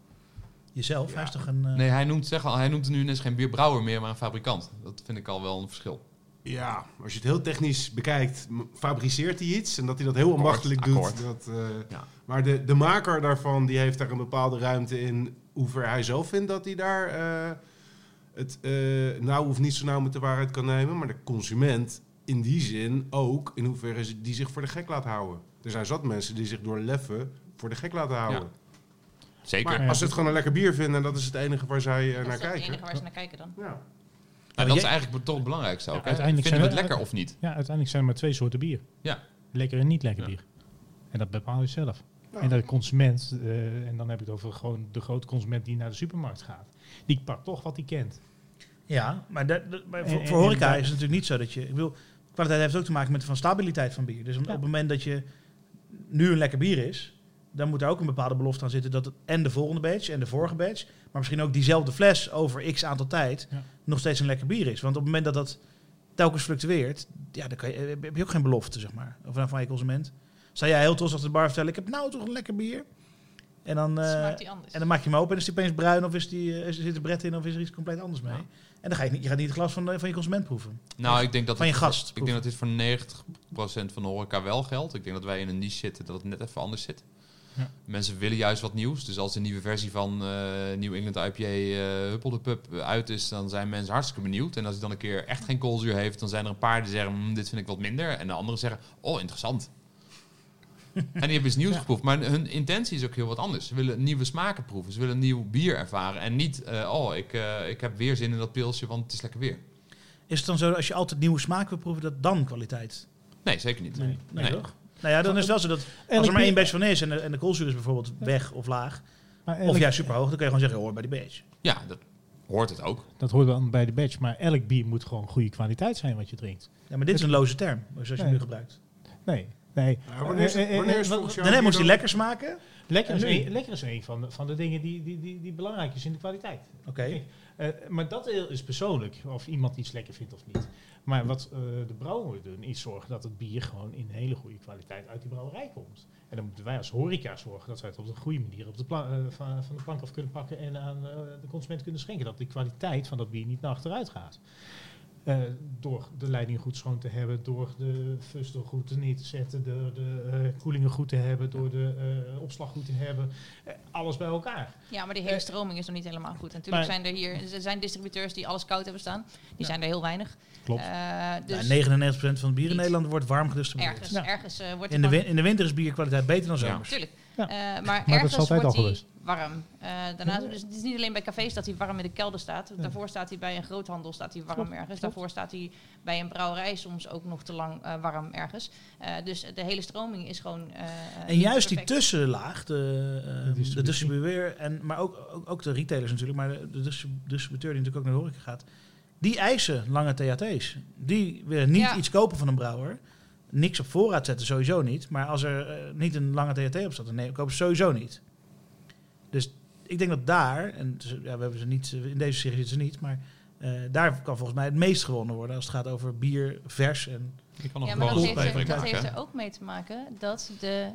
Jezelf, hij is toch een... eh, Nee, hij noemt, zeg al, hij noemt nu ineens geen bierbrouwer meer, maar een fabrikant. Dat vind ik al wel een verschil. Ja, als je het heel technisch bekijkt, fabriceert hij iets en dat hij dat heel ambachtelijk doet. Dat, eh, Ja. Maar de, de maker daarvan, die heeft daar een bepaalde ruimte in hoe ver hij zelf vindt dat hij daar eh, het eh, nou of niet zo nauw met de waarheid kan nemen. Maar de consument in die zin ook in hoeverre die zich voor de gek laat houden. Er zijn zat mensen die zich door leffen voor de gek laten houden. Zeker. Maar Ja. als ze het gewoon een lekker bier vinden, en dat is het enige waar zij eh, Dat naar is het kijken. enige waar ze naar kijken dan. Ja. Nou, dat is eigenlijk toch het belangrijkste ook. Uiteindelijk Vinden we het lekker of niet? Ja, uiteindelijk zijn er maar twee soorten bier. Ja. Lekker en niet lekker Ja. bier. En dat bepaal je zelf. Ja. En de consument, eh, en dan heb ik het over gewoon de grote consument die naar de supermarkt gaat. Die pakt toch wat hij kent. Ja, maar, dat- dat- maar voor, En- voor en- horeca en- is het natuurlijk niet zo dat je... Ik bedoel, kwaliteit heeft ook te maken met van stabiliteit van bier. Dus op het moment dat je nu een lekker bier is... dan moet er ook een bepaalde belofte aan zitten... dat het en de volgende batch en de vorige batch... maar misschien ook diezelfde fles over x aantal tijd... Ja. nog steeds een lekker bier is. Want op het moment dat dat telkens fluctueert... ja, dan kan je, heb je ook geen belofte, zeg maar. Of van je consument. Zou jij heel trots achter de bar vertellen... ik heb nou toch een lekker bier... En dan, eh, en dan maak je hem open en is die opeens bruin of is die, eh, is- zit er bret in of is er iets compleet anders mee. Ja. En dan ga je, niet, je gaat niet het glas van, de- van je consument proeven. Nou, ik denk dat Van je het- gast Ik denk dat dit voor 90% van de horeca wel geldt. Ik denk dat wij in een niche zitten dat het net even anders zit. Ja. Mensen willen juist wat nieuws. Dus als de nieuwe versie van eh New England IPA eh Huppel de Pub uit is, dan zijn mensen hartstikke benieuwd. En als hij dan een keer echt geen koolzuur heeft, dan zijn er een paar die zeggen, "Hmm, dit vind ik wat minder. En de anderen zeggen, oh, interessant. *laughs* en die hebben iets nieuws geproefd. Maar hun intentie is ook heel wat anders. Ze willen nieuwe smaken proeven. Ze willen nieuw bier ervaren. En niet, eh, oh, ik, ik heb weer zin in dat pilsje, want het is lekker weer. Is het dan zo dat als je altijd nieuwe smaak wil proeven, dat dan kwaliteit? Nee, zeker niet. Nee, Nee. toch? Nou ja, dan is het wel zo dat als er maar één batch van is en de, en de koolzuur is bijvoorbeeld weg of laag, of juist super hoog, dan kun je gewoon zeggen, hoor bij die batch. Ja, dat hoort het ook. Dat hoort dan bij de badge. Maar elk bier moet gewoon goede kwaliteit zijn wat je drinkt. Ja, maar dit is een loze term, zoals je hem Nee. nu gebruikt. Nee, nee. Ja, wanneer is, Eh, eh, eh, wanneer is volgens jou moest lekker smaken. Lekker is, een, lekker is een van de, van de dingen die, die, die, die belangrijk is in de kwaliteit. Oké. Eh, maar dat is persoonlijk, of iemand iets lekker vindt of niet. Maar wat eh, de brouwer doen, is zorgen dat het bier gewoon in hele goede kwaliteit uit die brouwerij komt. En dan moeten wij als horeca zorgen dat wij het op een goede manier op de eh, van, van de plank af kunnen pakken en aan eh, de consument kunnen schenken. Dat die kwaliteit van dat bier niet naar achteruit gaat. Eh, door de leiding goed schoon te hebben, door de fusten goed neer te zetten, door de eh, koelingen goed te hebben, door de eh, opslag goed te hebben. Alles bij elkaar. Ja, maar die hele stroming is nog niet helemaal goed. Natuurlijk maar- zijn er hier er zijn distributeurs die alles koud hebben staan. Die Ja. zijn er heel weinig. Klopt. Eh, dus Nou, 99% van het bier in. Nederland wordt warm gedistribueerd. ergens, Ja. ergens wordt In de, in de winter is bierkwaliteit beter dan Ja. zomers. Tuurlijk. Ja. Eh, maar, is ergens altijd wordt al geweest. Warm. Eh, daarnaast, dus het is niet alleen bij cafés dat hij warm in de kelder staat. Daarvoor staat hij bij een groothandel staat hij warm Klopt, ergens. klopt. Daarvoor staat hij bij een brouwerij soms ook nog te lang eh, warm ergens. Eh, dus de hele stroming is gewoon. eh, En juist die tussenlaag, de, eh, De distributeur, en, maar ook, ook, ook de retailers natuurlijk, maar de, de distrib- distributeur die natuurlijk ook naar de horeca gaat, die eisen lange THT's. Die willen niet Ja. iets kopen van een brouwer. Niks op voorraad zetten, sowieso niet. Maar als er niet een lange THT op staat, dan nee, kopen ze sowieso niet. Dus ik denk dat daar, en ze- ja, we hebben ze niet, in deze serie zitten ze niet, maar eh, daar kan volgens mij het meest gewonnen worden als het gaat over bier vers en Ik kan nog Ja, een maar dat heeft, er, dat heeft er ook mee te maken dat de,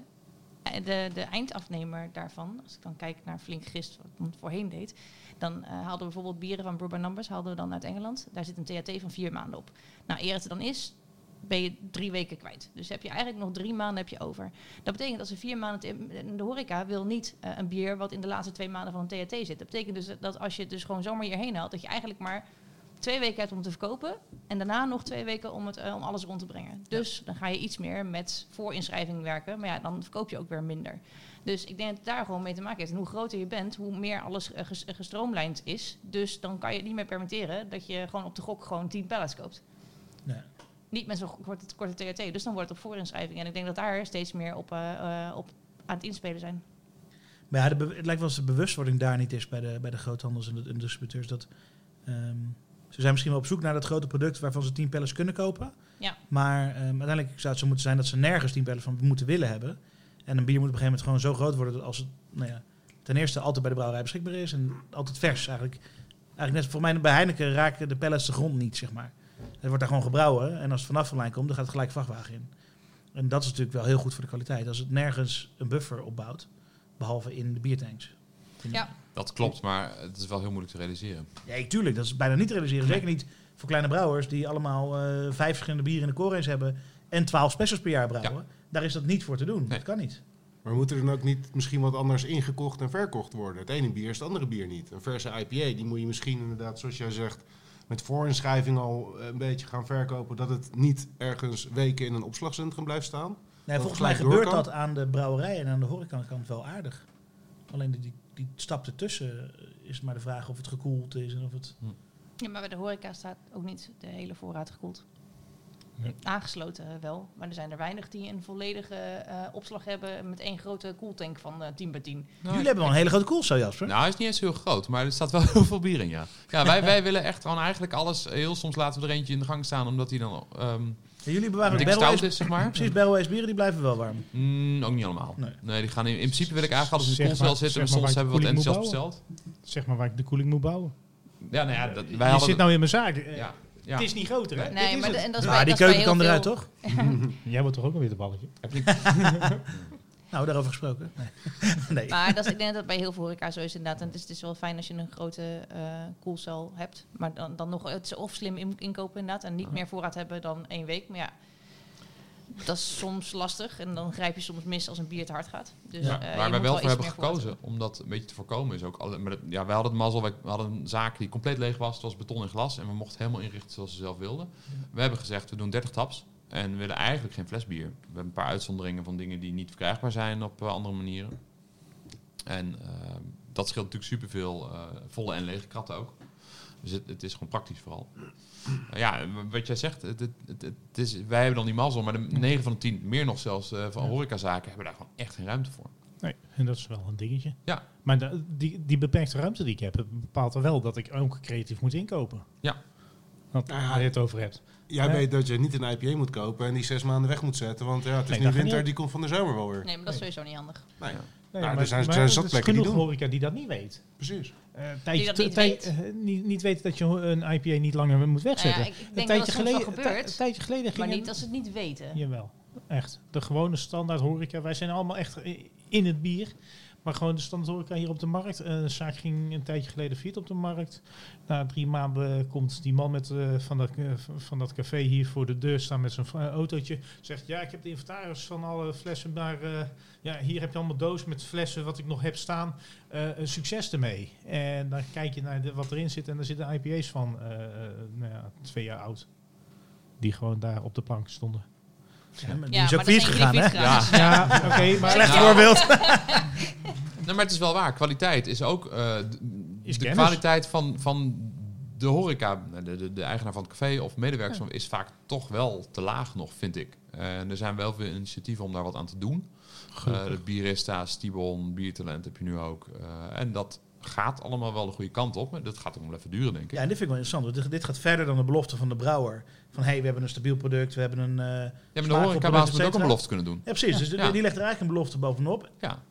eh, de, de eindafnemer daarvan, als ik dan kijk naar Flink Gist, wat het voorheen deed, dan eh, haalden we bijvoorbeeld bieren van Brew by Numbers, haalden we dan uit Engeland. Daar zit een THT van vier maanden op. Nou, eer het er dan is, ben je drie weken kwijt. Dus heb je eigenlijk nog drie maanden heb je over. Dat betekent dat ze vier maanden... De horeca wil niet eh, een bier wat in de laatste twee maanden van een THT zit. Dat betekent dus dat als je het dus gewoon zomaar hierheen haalt... dat je eigenlijk maar twee weken hebt om te verkopen... en daarna nog twee weken om, het, eh, om alles rond te brengen. Dus dan ga je iets meer met voorinschrijving werken. Maar ja, dan verkoop je ook weer minder. Dus ik denk dat het daar gewoon mee te maken heeft. En hoe groter je bent, hoe meer alles eh, ges- gestroomlijnd is. Dus dan kan je het niet meer permitteren... dat je gewoon op de gok gewoon 10 pallets koopt. Niet met zo'n korte, korte THT. Dus dan wordt het op voorinschrijving. En ik denk dat daar steeds meer op, eh, eh, op aan het inspelen zijn. Maar ja, de het lijkt wel als de bewustwording daar niet is bij de, bij de groothandels en de, en de distributeurs. Dat, ehm, ze zijn misschien wel op zoek naar dat grote product waarvan ze 10 pellets kunnen kopen. Ja. Maar ehm, uiteindelijk zou het zo moeten zijn dat ze nergens 10 pellets van moeten willen hebben. En een bier moet op een gegeven moment gewoon zo groot worden dat als het nou ja, ten eerste altijd bij de brouwerij beschikbaar is en altijd vers eigenlijk. Eigenlijk net voor mij bij Heineken raken de pellets de grond niet, zeg maar. Het wordt daar gewoon gebrouwen en als het vanaf de lijn komt, dan gaat het gelijk vrachtwagen in. En dat is natuurlijk wel heel goed voor de kwaliteit. Als het nergens een buffer opbouwt, behalve in de biertanks. Ja. Dat klopt, maar het is wel heel moeilijk te realiseren. Ja, tuurlijk. Dat is bijna niet te realiseren. Zeker niet voor kleine brouwers die allemaal eh, vijf verschillende bieren in de koolreens hebben en twaalf specials per jaar brouwen. Daar is dat niet voor te doen. Nee. Dat kan niet. Maar moet er dan ook niet misschien wat anders ingekocht en verkocht worden? Het ene bier is het andere bier niet. Een verse IPA, die moet je misschien inderdaad, zoals jij zegt, met voorinschrijving al een beetje gaan verkopen. Dat het niet ergens weken in een opslagcentrum blijft staan. Nee, volgens mij gebeurt dat aan de brouwerij en aan de horecakant wel aardig. Alleen die, die, stap ertussen is maar de vraag of het gekoeld is en of het... Ja, maar bij de horeca staat ook niet de hele voorraad gekoeld. Aangesloten wel, maar er zijn er weinig die een volledige eh, opslag hebben met één grote koeltank van eh 10 bij 10. Jullie hebben wel een hele grote koelcel, Jasper. Nou, hij is niet eens heel groot, maar er staat wel *laughs* heel veel bier in, ja. Ja, wij, *laughs* wij willen echt gewoon eigenlijk alles... Heel soms laten we er eentje in de gang staan, omdat hij dan ehm En jullie bewaren barrel is, zeg maar. *clears throat* Precies, barrel-aged bieren die blijven wel warm. Mm, ook niet allemaal. Nee. Nee. die gaan in, in principe wil ik eigenlijk altijd in de koelcel zitten. maar soms hebben we wat enthousiast besteld. Zeg maar waar ik de koeling moet bouwen. Ja, nou ja, dat, wij je hadden... zit nou in mijn zaak. Ja, ja. Het is niet groter, hè? Nee. Dit Nee, is maar en dat is bij, die dat keuken kan eruit, toch? *laughs* Jij wordt toch ook een witte balletje? *laughs* Nou, daarover gesproken. Nee. *laughs* nee. Maar dat is, ik denk dat dat bij heel veel horeca zo is inderdaad. En het is, het is wel fijn als je een grote eh koelcel hebt. Maar dan, dan nog het is of slim in- inkopen inderdaad. En niet meer voorraad hebben dan één week. Maar ja, dat is soms lastig. En dan grijp je soms mis als een bier te hard gaat. Dus, Ja, eh, waar wij wel iets voor hebben gekozen om dat een beetje te voorkomen is ook... Alle, maar dat- ja, wij hadden het mazzel, wij we hadden een zaak die compleet leeg was. Het was beton en glas en we mochten helemaal inrichten zoals we zelf wilden. We hebben gezegd, we doen 30 taps en we willen eigenlijk geen fles bier. We hebben een paar uitzonderingen van dingen die niet verkrijgbaar zijn op eh, andere manieren. En eh, dat scheelt natuurlijk superveel eh volle en lege kratten ook. Dus het, het is gewoon praktisch vooral. Uh, ja, wat jij zegt, het, het, het, is, wij hebben dan die mazzel, maar de 9 van de 10, meer nog zelfs eh, van Ja. horecazaken, hebben daar gewoon echt geen ruimte voor. Nee, en dat is wel een dingetje. Ja. Maar de- die, die beperkte ruimte die ik heb, het bepaalt er wel dat ik ook creatief moet inkopen. Ja. Want Nou waar je het over hebt. Jij Ja. weet dat je niet een IPA moet kopen en die zes maanden weg moet zetten. Want ja, het is Nee, nu winter, die komt van de zomer wel weer. Nee, maar dat is sowieso niet handig. Nee, Ja. Nee, Nou, maar, er zijn- er maar zijn zat plekken die doen. horeca die dat niet weet. precies. Eh, tijdje, dat niet weet? eh, niet, niet weet dat je een IPA niet langer moet wegzetten. Nou ja, ik, ik een dat tijdje het soms wel geleden, gebeurt. een tijdje geleden ging maar het- niet als ze het niet weten. Jawel, echt. De gewone standaard horeca. Wij zijn allemaal echt i- in het bier. Maar gewoon de standaard horeca hier op de markt. Eh, de zaak ging een tijdje geleden failliet op de markt. Na drie maanden komt die man met, eh, van, dat, eh, van dat café hier voor de deur staan met zijn autootje. Zegt, ja, ik heb de inventaris van alle flessen. Maar eh, ja, hier heb je allemaal doos met flessen wat ik nog heb staan. Eh, een succes ermee. En dan kijk je naar wat erin zit. En daar zitten IPA's van eh, eh, nou ja, twee jaar oud. Die gewoon daar op de plank stonden. Ja, maar die Ja, is ook failliet gegaan, hè? dus- Ja, oké. maar Slecht Nou, voorbeeld. *laughs* Nee, maar het is wel waar. Kwaliteit is ook... eh, d- Is de kwaliteit van, van de horeca, de, de, de eigenaar van het café of medewerkers, van, is vaak toch wel te laag nog, vind ik. En er zijn wel veel initiatieven om daar wat aan te doen. Eh de Bierista, Stibon, Biertalent heb je nu ook. Eh, en dat gaat allemaal wel de goede kant op. Maar dat gaat ook nog wel even duren, denk ik. Ja, en dit vind ik wel interessant. want Dit, dit gaat verder dan de belofte van de brouwer. Van, hé, hey, we hebben een stabiel product, we hebben een... eh, Ja, maar de horecabaas moet ook een belofte kunnen doen. Ja, precies. Dus Ja. die legt er eigenlijk een belofte bovenop. Ja.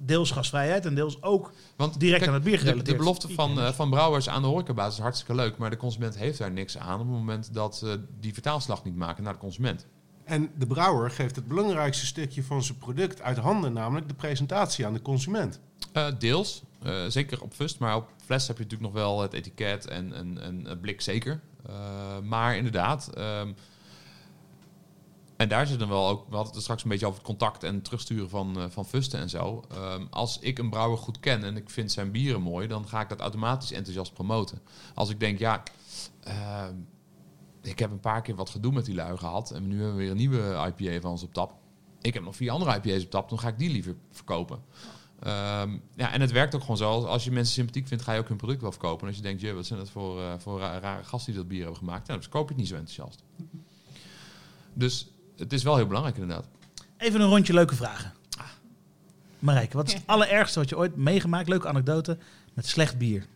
Deels gastvrijheid en deels ook Want direct kijk, aan het bier gerelateerd. de belofte van, eh, van brouwers aan de horecabaas is hartstikke leuk. Maar de consument heeft daar niks aan op het moment dat ze die vertaalslag niet maken naar de consument. En de brouwer geeft het belangrijkste stukje van zijn product uit handen, namelijk de presentatie aan de consument. Eh, deels, eh, zeker op Fust, maar op fles heb je natuurlijk nog wel het etiket en, en, en het blik zeker. Eh, maar inderdaad, ehm, en daar zit dan wel ook, we hadden het straks een beetje over het contact en het terugsturen van, van Fusten en zo. Ehm, als ik een brouwer goed ken en ik vind zijn bieren mooi, dan ga ik dat automatisch enthousiast promoten. Als ik denk, ja, ehm, ik heb een paar keer wat gedoe met die lui gehad en nu hebben we weer een nieuwe IPA van ons op tap. Ik heb nog vier andere IPA's op tap, dan ga ik die liever verkopen. Ehm, ja, en het werkt ook gewoon zo. Als je mensen sympathiek vindt, ga je ook hun product wel verkopen. En als je denkt, je, wat zijn dat voor, eh, voor ra- rare gasten die dat bier hebben gemaakt? Ja, dan verkoop je het niet zo enthousiast. Dus het is wel heel belangrijk inderdaad. Even een rondje leuke vragen. Marijke, wat is het allerergste wat je ooit meegemaakt, leuke anekdote, met slecht bier?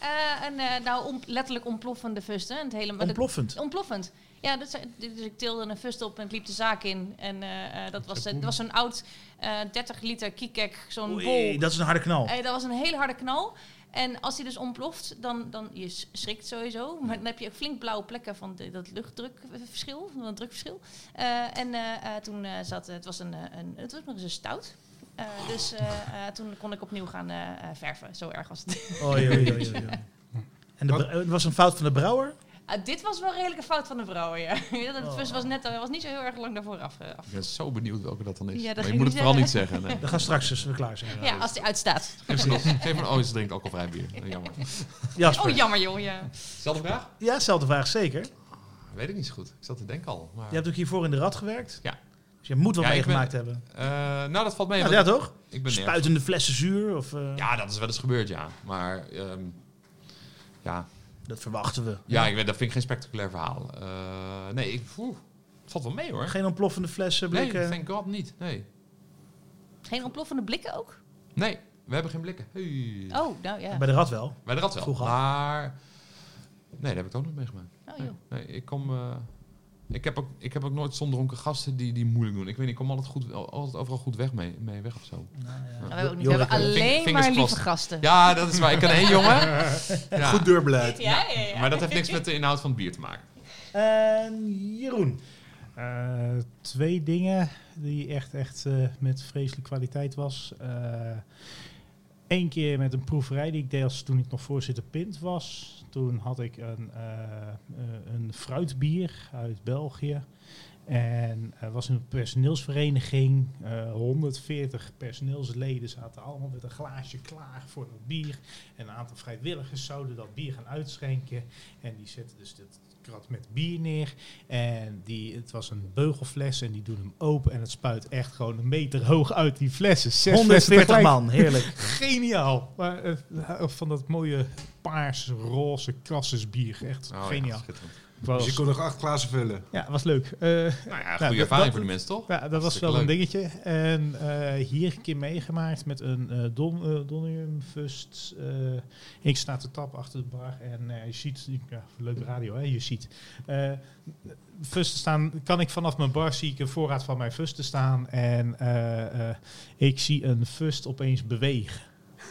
Eh, en eh, nou, om, letterlijk ontploffende fusten. Het hele, dat- Ontploffend. Ontploffend. Ja, dat, dus ik tilde een fust op en liep de zaak in. En eh, dat was, het was zo'n oud eh 30 liter kiekek, zo'n bol. dat is een harde knal. Dat was een hele harde knal. En als die dus ontploft, dan, dan je schrikt sowieso. Maar dan heb je flink blauwe plekken van de- dat luchtdrukverschil, van het drukverschil. En toen zat het was een, een het was nog eens een stout. Eh, dus eh, eh, toen kon ik opnieuw gaan eh, eh, verven. Zo erg was het. *laughs* Oei, oei, oei, oei, oei. En het was een fout van de brouwer? Ah, dit was wel redelijk een fout van de vrouwen, *laughs* ja. Dat Oh. was net was niet zo heel erg lang daarvoor af. af. Ik ben zo benieuwd welke dat dan is. Ja, dat maar je ik moet het vooral niet zeggen. Nee. Dat gaat straks als we klaar zijn. Ja, als die uitstaat. Geef me oh, ze drinkt alcoholvrij bier. Jammer. *laughs* Jasper. Oh, jammer joh, ja. Zelfde vraag? Ja, dezelfde vraag, zeker. Weet ik niet zo goed. Ik zat te denken al. Maar, Je hebt ook hiervoor in de rad gewerkt. Ja. Dus je moet wat Ja, meegemaakt hebben. Eh, nou, dat valt mee. Ja, want ja, toch? ik ben nergens- Spuitende flessen zuur. Of, eh, Ja, dat is wel eens gebeurd, ja. Maar ehm, ja, Dat verwachten we. ja ik weet, dat vind ik geen spectaculair verhaal. Eh, nee, ik, oeh, het valt wel mee hoor. Geen ontploffende flessen, nee, blikken. thank god niet. Nee. Geen ontploffende blikken ook? nee, we hebben geen blikken. Hey. Oh, nou ja. Bij de rad wel. Bij de rat wel. Vroeger. Maar nee, dat heb ik ook nog meegemaakt. Oh, joh. Nee, ik kom... eh, ik heb, ook, ik heb ook nooit zondronken gasten die, die moeilijk doen. Ik weet niet, ik kom altijd, goed, altijd overal goed weg mee, mee weg of zo. Nou, ja. Nou, we hebben, ook niet, we Jorik, hebben Fing- alleen maar lieve gasten. Ja, dat is waar. Ik ken één *laughs* jongen. Ja. Goed deurbeleid. ja, ja. ja. Maar dat heeft niks met de inhoud van het bier te maken. En Jeroen. Eh, twee dingen die echt, echt eh, met vreselijke kwaliteit was. Eén keer met een proeverij die ik deed als toen ik nog voorzitter Pint was. Toen had ik een, eh, eh, een fruitbier uit België. En er was een personeelsvereniging. eh 140 personeelsleden zaten allemaal met een glaasje klaar voor dat bier. En een aantal vrijwilligers zouden dat bier gaan uitschenken. En die zetten dus dit krat met bier neer. En die, het was een beugelfles en die doen hem open. En het spuit echt gewoon een meter hoog uit die flessen. Zes flessen 140 tegelijk. man, heerlijk. *laughs* Geniaal. Maar, eh, van dat mooie paars, roze krassesbier. Echt Oh, geniaal. Ik was- Dus je kon nog acht glazen vullen. ja, was leuk. Eh, Nou ja, Nou, goede dat- ervaring dat- voor de mensen, toch? ja, dat was wel een dingetje. En eh, hier een keer meegemaakt met een eh Don, Donium Fust. ik sta te tap achter de bar en je ziet, ja, leuk radio hè, je ziet. eh fusten staan, kan ik vanaf mijn bar zie ik een voorraad van mijn fusten staan en eh, eh, ik zie een fust opeens bewegen.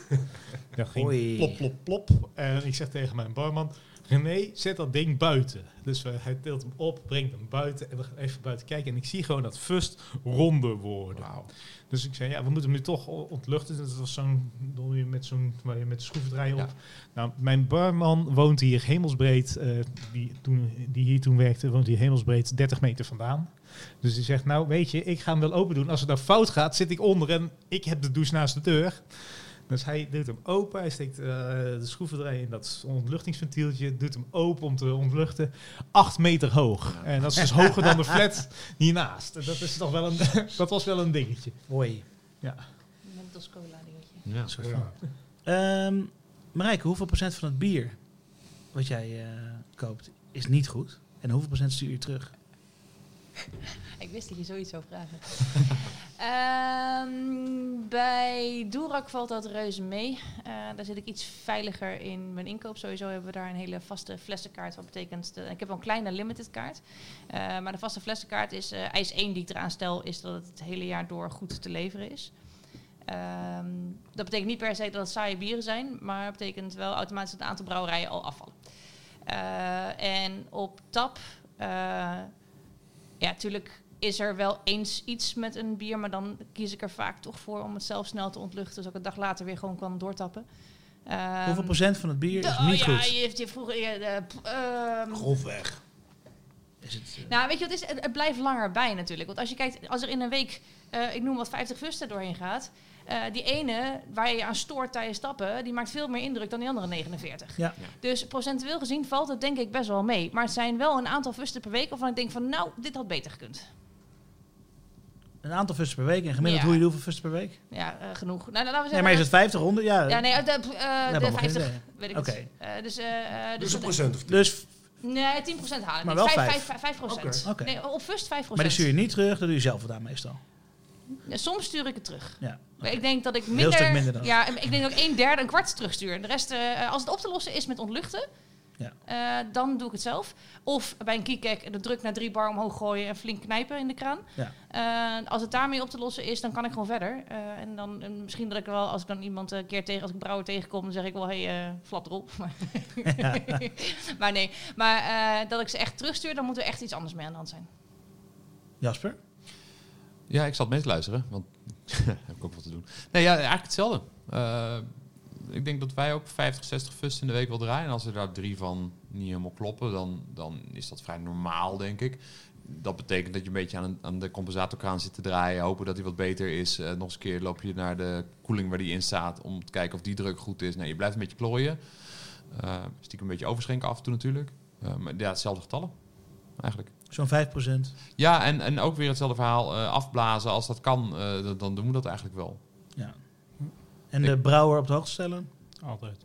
*laughs* Dat ging Oei. plop, plop, plop. En ik zeg tegen mijn barman, René, zet dat ding buiten. Dus we, hij tilt hem op, brengt hem buiten en we gaan even buiten kijken. En ik zie gewoon dat fust ronder worden. Dus ik zei, ja, we moeten hem nu toch ontluchten. Dat was zo'n dolly met zo'n waar je met de schroevendraaier op. Ja. Nou, mijn barman woont hier hemelsbreed, eh, die, toen, die hier toen werkte, woont hier hemelsbreed 30 meter vandaan. Dus die zegt, nou weet je, ik ga hem wel open doen. Als het nou fout gaat, zit ik onder en ik heb de douche naast de deur. Dus hij doet hem open, hij steekt eh, de schroevendraaier in dat ontluchtingsventieltje, doet hem open om te ontluchten. Acht meter hoog. En dat is dus hoger dan de flat hiernaast. Dat, is toch wel een, *laughs* dat was wel een dingetje. Hoi. Mentos cola dingetje. Ja. Ja. Ehm Marijke, hoeveel procent van het bier wat jij eh, koopt is niet goed? En hoeveel procent stuur je terug? *laughs* Ik wist dat je zoiets zou vragen. *laughs* Ehm, bij Doerak valt dat reuze mee. Eh, daar zit ik iets veiliger in mijn inkoop. Sowieso hebben we daar een hele vaste flessenkaart. Wat betekent, de- ik heb wel een kleine limited kaart. Eh, maar de vaste flessenkaart is, eh eis 1 die ik eraan stel, is dat het het hele jaar door goed te leveren is. Ehm, dat betekent niet per se dat het saaie bieren zijn, maar betekent wel automatisch dat het aantal brouwerijen al afvallen. Eh, en op tap, eh, ja, natuurlijk is er wel eens iets met een bier, maar dan kies ik er vaak toch voor om het zelf snel te ontluchten, zodat ik een dag later weer gewoon kan doortappen. Ehm, hoeveel procent van het bier is oh niet ja, goed? Je heeft je vroeger. ehm, Grofweg. Is het, eh, nou, weet je wat is? Het, het blijft langer bij natuurlijk. Want als je kijkt, als er in een week, eh, ik noem wat 50 fusten doorheen gaat, eh, die ene waar je je aan stoort tijdens stappen, die maakt veel meer indruk dan die andere 49. Ja. Ja. Dus procentueel gezien valt het denk ik best wel mee. Maar het zijn wel een aantal fusten per week waarvan ik denk van, nou, dit had beter gekund. een aantal fusten per week. En gemiddeld Ja. hoe je hoeveel fusten per week? Ja, eh, genoeg. Nou, laten we zeggen. Nee, maar is het 50 ronden? Ja. Ja, nee, eh, de, de geen 50, idee. weet ik Oké. niet. Eh, dus, Dus een dus, procent of tien. Dus, nee, 10% halen. Maar wel Vijf- vijf. vijf- vijf procent. Oké. Oké. Nee, op fust 5%. maar die stuur je niet terug, dat doe je zelf gedaan meestal. Ja, Soms stuur ik het terug. Ja. Maar Ik denk dat ik minder, minder dan. Ja, ik denk dat ik een derde, een kwart terugstuur. De rest, eh, als het op te lossen is met ontluchten, Ja. eh, dan doe ik het zelf. Of bij een kiekek de druk naar drie bar omhoog gooien en flink knijpen in de kraan. Ja. Eh, als het daarmee op te lossen is, dan kan ik gewoon verder. Eh, en dan eh, misschien dat ik wel, als ik dan iemand een keer tegen, als ik brouwer tegenkom, dan zeg ik wel, hé, hey, eh flap erop. *laughs* Maar, maar nee, maar eh, dat ik ze echt terugstuur, dan moet er echt iets anders mee aan de hand zijn. Jasper? Ja, ik zat mee te luisteren, want *laughs* heb ik ook wat te doen. Nee, ja, eigenlijk hetzelfde. Eh, ik denk dat wij ook 50, 60 fusts in de week wel draaien. En als er daar drie van niet helemaal kloppen, dan, dan is dat vrij normaal, denk ik. Dat betekent dat je een beetje aan, de compensatorkraan zit te draaien. Hopen dat hij wat beter is. Eh, nog eens een keer loop je naar de koeling waar die in staat om te kijken of die druk goed is. Nee, je blijft een beetje klooien. Eh stiekem een beetje overschenken af en toe natuurlijk. Maar ja, hetzelfde getallen, eigenlijk. Zo'n 5%. Ja, en, en ook weer hetzelfde verhaal. eh, afblazen als dat kan, eh, dan, dan doen we dat eigenlijk wel. Ja. En de brouwer op de hoogte stellen? Altijd.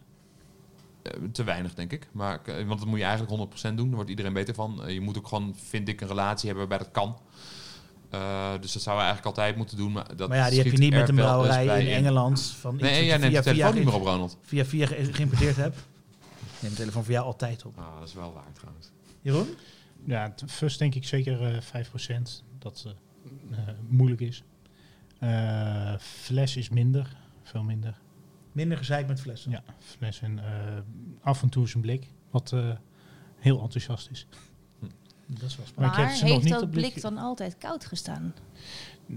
Eh, te weinig, denk ik. Maar, want dat moet je eigenlijk 100% doen. Daar wordt iedereen beter van. Je moet ook gewoon, vind ik, een relatie hebben waarbij dat kan. Eh, dus dat zouden we eigenlijk altijd moeten doen. Maar, dat maar ja, die heb je niet met een brouwerij in Engeland. Van iets Nee, wat jij je neemt via, het via, telefoonnummer op, Ronald. via, via ge- geïmporteerd hebt. Neem de telefoon voor jou altijd op. Ah, dat is wel waar trouwens. Jeroen? Ja, het first denk ik zeker eh 5% dat eh, eh, moeilijk is. Eh, fles is minder, veel minder. Minder gezeik met flessen. Ja, fles en eh, af en toe is een blik, wat eh, heel enthousiast is. Dat is wel spannend. Maar nog heeft niet dat blik dan altijd koud gestaan?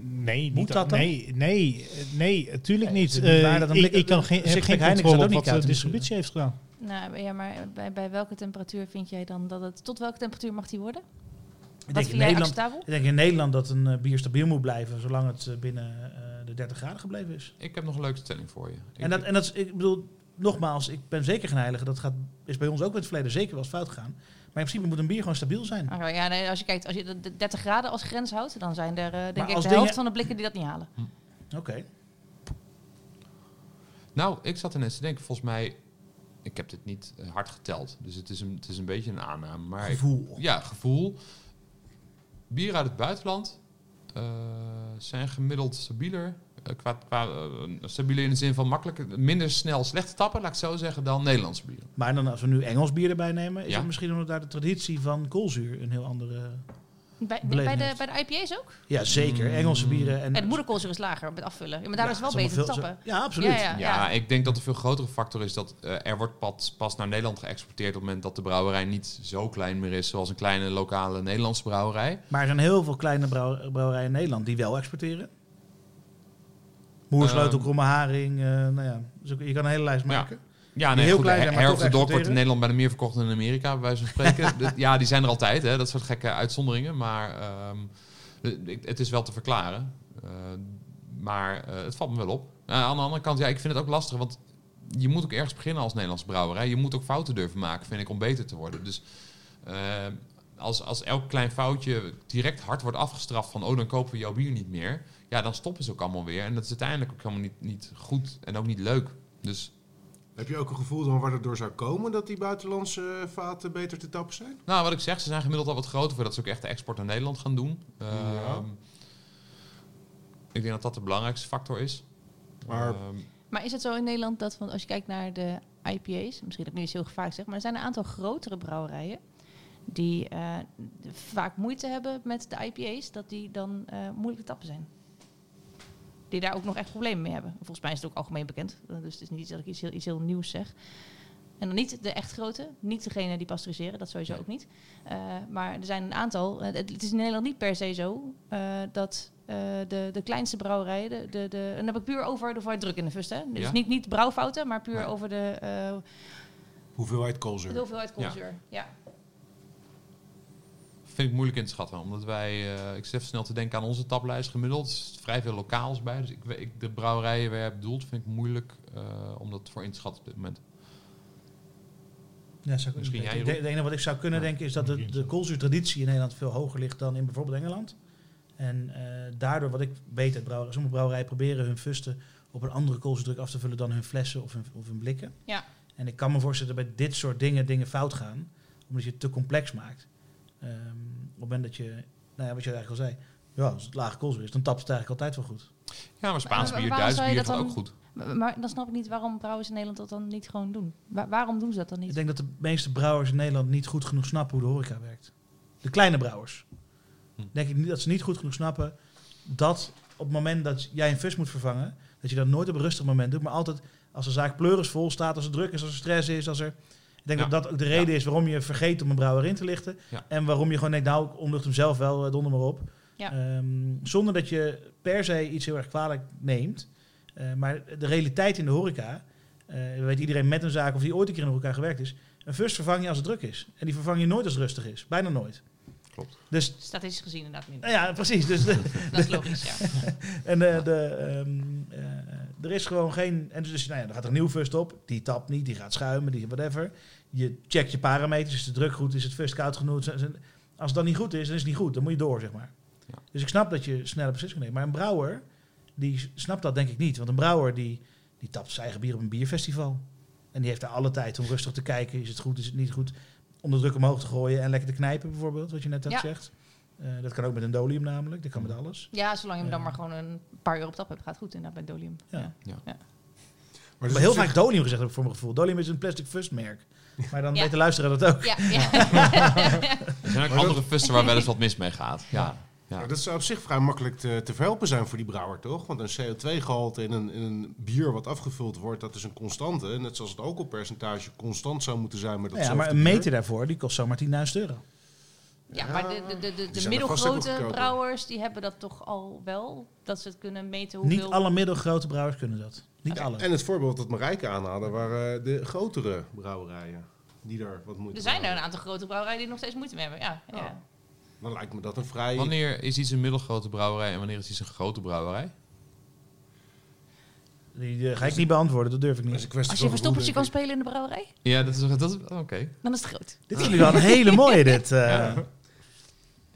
Nee, Moet niet dat dan? Nee, nee, eh, nee, natuurlijk Nee, niet. Eh, ik, kan geen, een heb geen Heineken controle op ook wat de koud distributie heeft gedaan. Nou, ja, maar bij, bij welke temperatuur vind jij dan dat het... Tot welke temperatuur mag die worden? Ik Wat denk, vind in jij Nederland, ik denk in Nederland dat een eh, bier stabiel moet blijven, zolang het eh, binnen eh, de 30 graden gebleven is. Ik heb nog een leuke stelling voor je. Ik- En dat, en dat is, ik bedoel, nogmaals, ik ben zeker geen heilige. Dat gaat, is bij ons ook in het verleden zeker wel eens fout gegaan. Maar in principe moet een bier gewoon stabiel zijn. Ja, nee, als je kijkt, als je de- de 30 graden als grens houdt, dan zijn er eh, denk ik de helft van de blikken die dat niet halen. Oké. Nou, ik zat ineens te denken, volgens mij... Ik heb dit niet eh, hard geteld, dus het is een, het is een beetje een aanname. Maar ik- Gevoel. ja, gevoel. Bier uit het buitenland eh, zijn gemiddeld stabieler. eh, qua, qua, stabieler in de zin van makkelijker, minder snel slecht tappen, laat ik zo zeggen, dan Nederlandse bieren. Maar dan als we nu Engels bier erbij nemen, is Ja. het misschien omdat daar de traditie van koolzuur een heel andere... Bij, de, bij de IPA's ook? Ja, zeker. Mm. Engelse bieren. En, En het moederkoolzuur is lager met afvullen. Ja, maar daar Ja, is het wel het beter te tappen. Ja, absoluut. Ja, ja. Ja, ik denk dat de veel grotere factor is dat eh, er wordt pas, pas naar Nederland geëxporteerd op het moment dat de brouwerij niet zo klein meer is zoals een kleine lokale Nederlandse brouwerij. Maar er zijn heel veel kleine brouw- brouwerijen in Nederland die wel exporteren. Moersleutel, Ehm. Kromme Haring. eh, nou ja, dus je kan een hele lijst maken. Ja, Die nee, heel goed, klein toch Dog wordt in. Nederland bijna meer verkocht dan in Amerika, bij wijze van spreken. *laughs* Ja, die zijn er altijd, hè, dat soort gekke uitzonderingen. Maar ehm, het is wel te verklaren. Eh, maar eh, het valt me wel op. Eh, aan de andere kant, ja, ik vind het ook lastig, want je moet ook ergens beginnen als Nederlandse brouwerij. Je moet ook fouten durven maken, vind ik, om beter te worden. Dus als, als elk klein foutje direct hard wordt afgestraft van... oh, dan kopen we jouw bier niet meer. Ja, dan stoppen ze ook allemaal weer. En dat is uiteindelijk ook helemaal niet, niet goed en ook niet leuk. Dus Heb je ook een gevoel dan waar het door zou komen dat die buitenlandse eh, vaten beter te tappen zijn? Nou, wat ik zeg, ze zijn gemiddeld al wat groter voordat ze ook echt de export naar Nederland gaan doen. Ja. Ehm, Ik denk dat dat de belangrijkste factor is. Maar- Ehm, Maar is het zo in Nederland dat van, als je kijkt naar de IPA's, misschien dat ik nu iets heel gevaarlijk zeg, maar er zijn een aantal grotere brouwerijen die eh, vaak moeite hebben met de IPA's, dat die dan eh, moeilijk te tappen zijn. Die daar ook nog echt problemen mee hebben. Volgens mij is het ook algemeen bekend. Uh, Dus het is niet iets dat ik iets heel, iets heel nieuws zeg. En dan niet de echt grote, niet degene die pasteuriseren, dat sowieso ook niet. Uh, maar er zijn een aantal. Uh, het, het is in Nederland niet per se zo uh, dat uh, de, de kleinste brouwerijen, de, de, de, en dan heb ik puur over de hoeveelheid druk in de fust. Hè? Dus Ja. niet, niet brouwfouten, maar puur Nee. over de, Hoeveelheid de koolzuur. hoeveelheid koolzuur. Ja. Vind ik moeilijk in te schatten. Omdat wij, eh, ik zit even snel te denken aan onze taplijst gemiddeld. Er is vrij veel lokaals bij. Dus ik, ik, de brouwerijen waar je hebt bedoeld, vind ik moeilijk eh, om dat voor in te schatten op dit moment. Ja, zou Misschien jij, De, enige wat ik zou kunnen Ja. denken is dat de, de koolzuurtraditie in Nederland veel hoger ligt dan in bijvoorbeeld Engeland. En eh, daardoor, wat ik weet uit brouwerijen, sommige brouwerijen proberen hun fusten op een andere koolzuurdruk af te vullen dan hun flessen of hun, of hun blikken. Ja. En ik kan me voorstellen dat bij dit soort dingen dingen fout gaan, omdat je het te complex maakt. Ehm, op het moment dat je, nou ja, wat je eigenlijk al zei, ja, als het lage koolzuur is, dan tapt het eigenlijk altijd wel goed. Ja, maar Spaans bier, Duits bier dat gaat ook dan- goed. Maar, dan snap ik niet waarom brouwers in Nederland dat dan niet gewoon doen. Wa- waarom doen ze dat dan Ik niet? denk dat de meeste brouwers in Nederland niet goed genoeg snappen hoe de horeca werkt. De kleine brouwers. Hm. Denk ik niet dat ze niet goed genoeg snappen dat op het moment dat jij een fus moet vervangen, dat je dat nooit op een rustig moment doet, maar altijd als de zaak pleuris vol staat, als er druk is, als er stress is, als er... Ik denk Ja. dat dat ook de reden is waarom je vergeet om een brouwer in te lichten. Ja. En waarom je gewoon denkt, nou, ik omlucht hem zelf wel, eh, donder maar op. Ja. Ehm, zonder dat je per se iets heel erg kwalijk neemt. Eh, maar de realiteit in de horeca, eh weet iedereen met een zaak of die ooit een keer in de horeca gewerkt is. Een first vervang je als het druk is. En die vervang je nooit als het rustig is. Bijna nooit. Klopt. Dus, Statistisch gezien inderdaad nou ja, precies. Dus de, *laughs* Dat is logisch, ja. *laughs* en eh, de, ehm, eh, er is gewoon geen... En dus, nou ja, er gaat er een nieuw fust op. Die tapt niet, die gaat schuimen, die whatever. Je checkt je parameters. Is de druk goed? Is het fust koud genoeg? Als het dan niet goed is, dan is het niet goed. Dan moet je door, zeg maar. Ja. Dus ik snap dat je snelle beslissingen neemt. Maar een brouwer, die snapt dat denk ik niet. Want een brouwer, die, die tapt zijn eigen bier op een bierfestival. En die heeft daar alle tijd om rustig te kijken. Is het goed, is het niet goed? Om de druk omhoog te gooien en lekker te knijpen bijvoorbeeld, wat je net had Ja. gezegd. Eh, dat kan ook met een dolium namelijk. Dat kan met alles. Ja, zolang je hem dan Ja. maar gewoon een paar uur op tap hebt, gaat het goed inderdaad bij Dolium. Ja. Ja. Maar Maar dus heel op zich- vaak Dolium gezegd heb ik voor mijn gevoel. Dolium is een plastic fustmerk. Maar dan Ja. weet de luisteraar dat ook. Ja, ja. *laughs* Er zijn ook *laughs* andere fusten waar wel eens wat mis mee gaat. Ja. Ja. Maar dat zou op zich vrij makkelijk te, te verhelpen zijn voor die brouwer, toch? Want een CO2-gehalte in een, in een bier wat afgevuld wordt, dat is een constante. Net zoals het alcoholpercentage constant zou moeten zijn met dat Ja, maar een meter daarvoor, die kost zomaar 10.000 euro. Ja, maar de, de, de, de, er middelgrote brouwers, die hebben dat toch al wel? Dat ze het kunnen meten hoeveel... Niet alle middelgrote brouwers kunnen dat. Niet alle. En het voorbeeld dat Marijke aanhaalde waren de grotere brouwerijen. Die daar wat moeite Er zijn er een aantal grote brouwerijen die nog steeds moeite mee hebben. Ja, ja. Ja. Dan lijkt me dat een vrij... Wanneer is iets een middelgrote brouwerij en wanneer is iets een grote brouwerij? Die eh, ga ik niet beantwoorden, dat durf ik Dat is niet. een Als je van verstoppertje kan spelen in de brouwerij, Ja, dat is, dat is oké. dan is het groot. Dit is nu wel een hele mooie, dit. eh. Ja.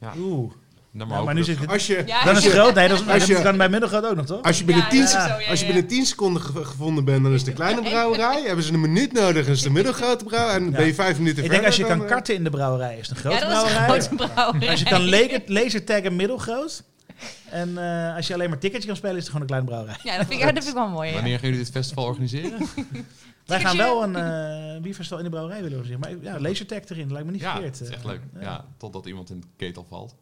Ja. Oeh. Ja, maar nu zit het... Als je, Ja, Dan als is het groot. Nee, dat, is, als dat je- kan bij middelgroot ook nog, toch? als je binnen Ja, 10 dat is se- zo, ja, als je ja. binnen 10 seconden ge- gevonden bent, dan is het de kleine brouwerij. Hebben ze een minuut nodig, dan is het de middelgrote brouwerij. En ben je vijf minuten Ik denk als je verder, kan dan, eh, karten in de brouwerij, is het een grote ja, dat is een brouwerij. grote brouwerij. Als je kan laser, lasertaggen middelgroot. En eh, als je alleen maar ticketje kan spelen, is het gewoon een kleine brouwerij. Ja, dat vind ik, dat vind ik wel mooi. ja. Wanneer gaan jullie dit festival organiseren? *laughs* Wij gaan wel een uh, bierfestival in de brouwerij willen we zeggen. Maar ja, lasertag erin, lijkt me niet ja, verkeerd. dat is echt eh. leuk. Ja. totdat iemand in de ketel valt.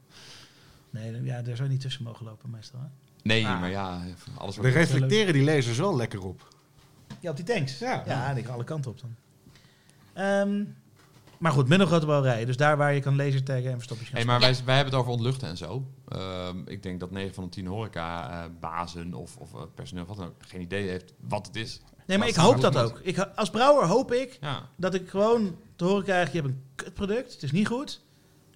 Nee, ja, daar zou je niet tussen mogen lopen meestal. Hè? Nee, Ah. maar ja, alles Daar wordt... reflecteren die lasers wel lekker op. Ja, op die tanks. Ja. Ja, die gaan alle kanten op dan. Ehm, maar goed, middelgrote brouwerij. Dus daar waar je kan lasertaggen en verstoppertjes Hey, gaan maar wij, wij hebben het over ontluchten en zo. Ehm, ik denk dat 9 van de 10 horeca-bazen of, of eh, personeel, wat dan ook, geen idee heeft wat het is. Nee, maar ik hoop dat ook. Ik, als brouwer hoop ik Ja, dat ik gewoon te horen krijg, je hebt een kutproduct, het is niet goed.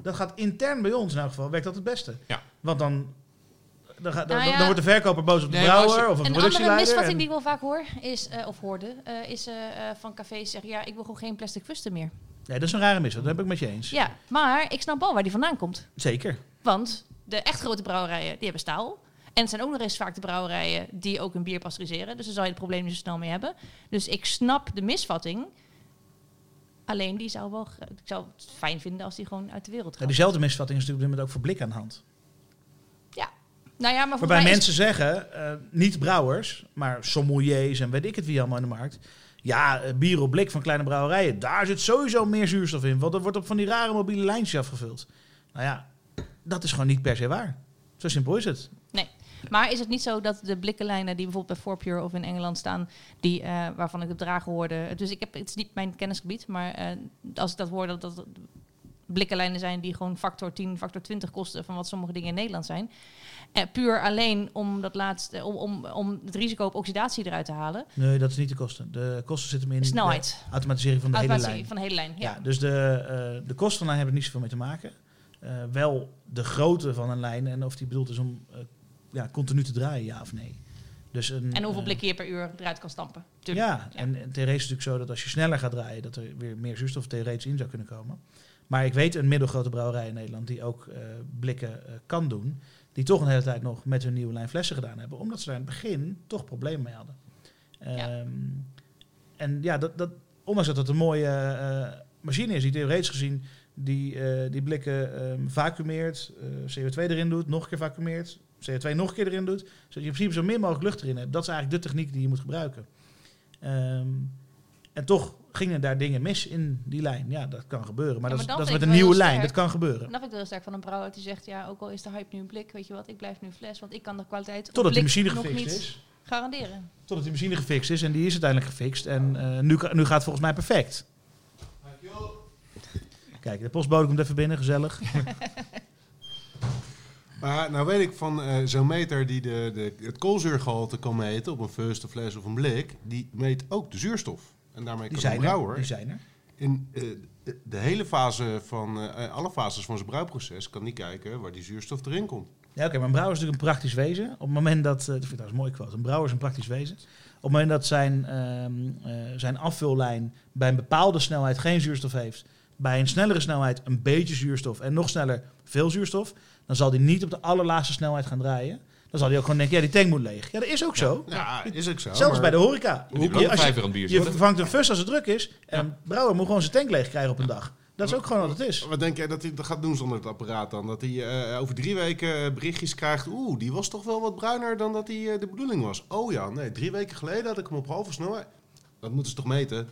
Dat gaat intern bij ons in elk geval, werkt dat het beste. Ja. Want dan, dan, gaat, dan, Nou ja. dan wordt de verkoper boos op de Nee, brouwer je- of op de Een andere productieleider. misvatting en- die ik wel vaak hoor, is, eh, of hoorde, eh, is eh, van cafés zeggen... ja, ik wil gewoon geen plastic fusten meer. Nee, dat is een rare mis, dat heb ik met je eens. Ja, maar ik snap wel waar die vandaan komt. Zeker. Want de echt grote brouwerijen, die hebben staal. En het zijn ook nog eens vaak de brouwerijen die ook hun bier pasteuriseren. Dus daar zal je het probleem niet zo snel mee hebben. Dus ik snap de misvatting. Alleen die zou wel, ik zou het fijn vinden als die gewoon uit de wereld Ja, gaat. diezelfde misvatting is natuurlijk op dit moment ook voor blik aan de hand. Nou ja, maar voor Waarbij is- mensen zeggen, eh, niet brouwers, maar sommeliers en weet ik het wie allemaal in de markt. Ja, eh, bier op blik van kleine brouwerijen, daar zit sowieso meer zuurstof in. Want er wordt op van die rare mobiele lijntjes afgevuld. Nou ja, dat is gewoon niet per se waar. Zo simpel is het. Maar is het niet zo dat de blikkenlijnen die bijvoorbeeld bij Forpure of in Engeland staan, die, eh, waarvan ik de dragen hoorde. Dus ik heb, het is niet mijn kennisgebied, maar eh, als ik dat hoor, dat dat blikkenlijnen zijn die gewoon factor 10, factor 20 kosten van wat sommige dingen in Nederland zijn. Eh, puur alleen om dat laatste, om, om, om het risico op oxidatie eruit te halen. Nee, dat is niet de kosten. De kosten zitten hem in De snelheid. de automatisering van de hele lijn. van de hele lijn. Ja. Ja, dus de, de kosten van lijn hebben er niet zoveel mee te maken. Wel de grootte van een lijn en of die bedoeld is om ja, continu te draaien, ja of nee. Dus een, En hoeveel eh, blikken je per uur eruit kan stampen. Tuurlijk. Ja, en, en theoretisch is het natuurlijk zo dat als je sneller gaat draaien, dat er weer meer zuurstof theoretisch in zou kunnen komen. Maar ik weet een middelgrote brouwerij in Nederland die ook eh, blikken eh, kan doen, die toch een hele tijd nog met hun nieuwe lijn flessen gedaan hebben, omdat ze daar in het begin toch problemen mee hadden. Ja. Ehm, en ja, dat, dat, ondanks dat het een mooie machine is, die theoretisch gezien die, die blikken ehm vacuumeert, eh, CO2 erin doet, nog een keer vacuumeert, CO2 nog een keer erin doet, zodat je in principe zo min mogelijk lucht erin hebt. Dat is eigenlijk de techniek die je moet gebruiken. Ehm, en toch gingen daar dingen mis in die lijn. Ja, dat kan gebeuren. Maar Ja, dat, maar dat is met een wel nieuwe lijn. Dat kan gebeuren. Dan vind ik het heel sterk van een brouwer die zegt, ja, ook al is de hype nu een blik, weet je wat, ik blijf nu fles, want ik kan de kwaliteit op Totdat die blik machine nog gefixt niet is. garanderen. Totdat die machine gefixt is. En die is uiteindelijk gefixt. En eh, nu, nu gaat het volgens mij perfect. Kijk, de postbode komt even binnen, gezellig. *laughs* Maar nou weet ik van eh, zo'n meter die de, de, het koolzuurgehalte kan meten op een first, een fles of een blik, die meet ook de zuurstof. En daarmee Die kan er. brouwer Die zijn er. in eh, de, de hele fase van, eh, alle fases van zijn brouwproces kan die kijken waar die zuurstof erin komt. Ja, oké, maar een brouwer is natuurlijk een praktisch wezen. Op het moment dat, dat vind ik trouwens een mooie quote, een brouwer is een praktisch wezen. Op het moment dat zijn, ehm, eh, zijn afvullijn bij een bepaalde snelheid geen zuurstof heeft, bij een snellere snelheid een beetje zuurstof en nog sneller veel zuurstof, dan zal die niet op de allerlaatste snelheid gaan draaien. Dan zal hij ook gewoon denken, ja, die tank moet leeg. Ja, dat is ook zo. Ja, is ook zo. Zelfs maar- bij de horeca. Die Je, als je, bier je vervangt een fus als het druk is. En brouwer moet gewoon zijn tank leeg krijgen op een dag. Dat is ook gewoon wat het is. Wat denk jij dat hij dat gaat doen zonder het apparaat dan? Dat hij eh, over drie weken eh, berichtjes krijgt. Oeh, die was toch wel wat bruiner dan dat hij eh, de bedoeling was. Oh ja, nee, drie weken geleden had ik hem op halve snelheid. Dat moeten ze toch meten?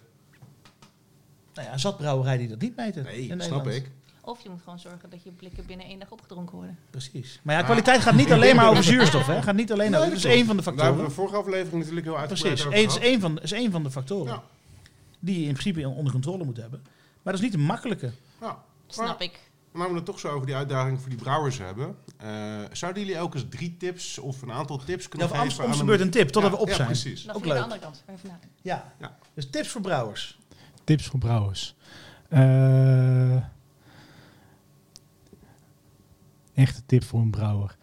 Nou ja, zat brouwerij die dat niet meten. Nee, snap ik. Of je moet gewoon zorgen dat je blikken binnen één dag opgedronken worden. Precies. Maar ja, kwaliteit gaat niet *laughs* alleen maar over zuurstof. Hè. Gaat niet alleen Nee, over. Dat is één van de Daar hebben we factoren. de vorige aflevering natuurlijk heel uitgebreid Precies. over Het is één van, is één van de factoren. Ja. Die je in principe onder controle moet hebben. Maar dat is niet een makkelijke. Ja. Snap ik. nou we het toch zo over die uitdaging voor die brouwers hebben. eh, zouden jullie ook eens drie tips of een aantal tips Ja, kunnen of geven? om, om aan de beurt een tip, totdat Ja, we op ja, zijn. precies. Dan Ook via de leuk. andere kant. Even. Ja. Ja. Dus tips voor brouwers. Tips voor brouwers. Eh, echte tip voor een brouwer.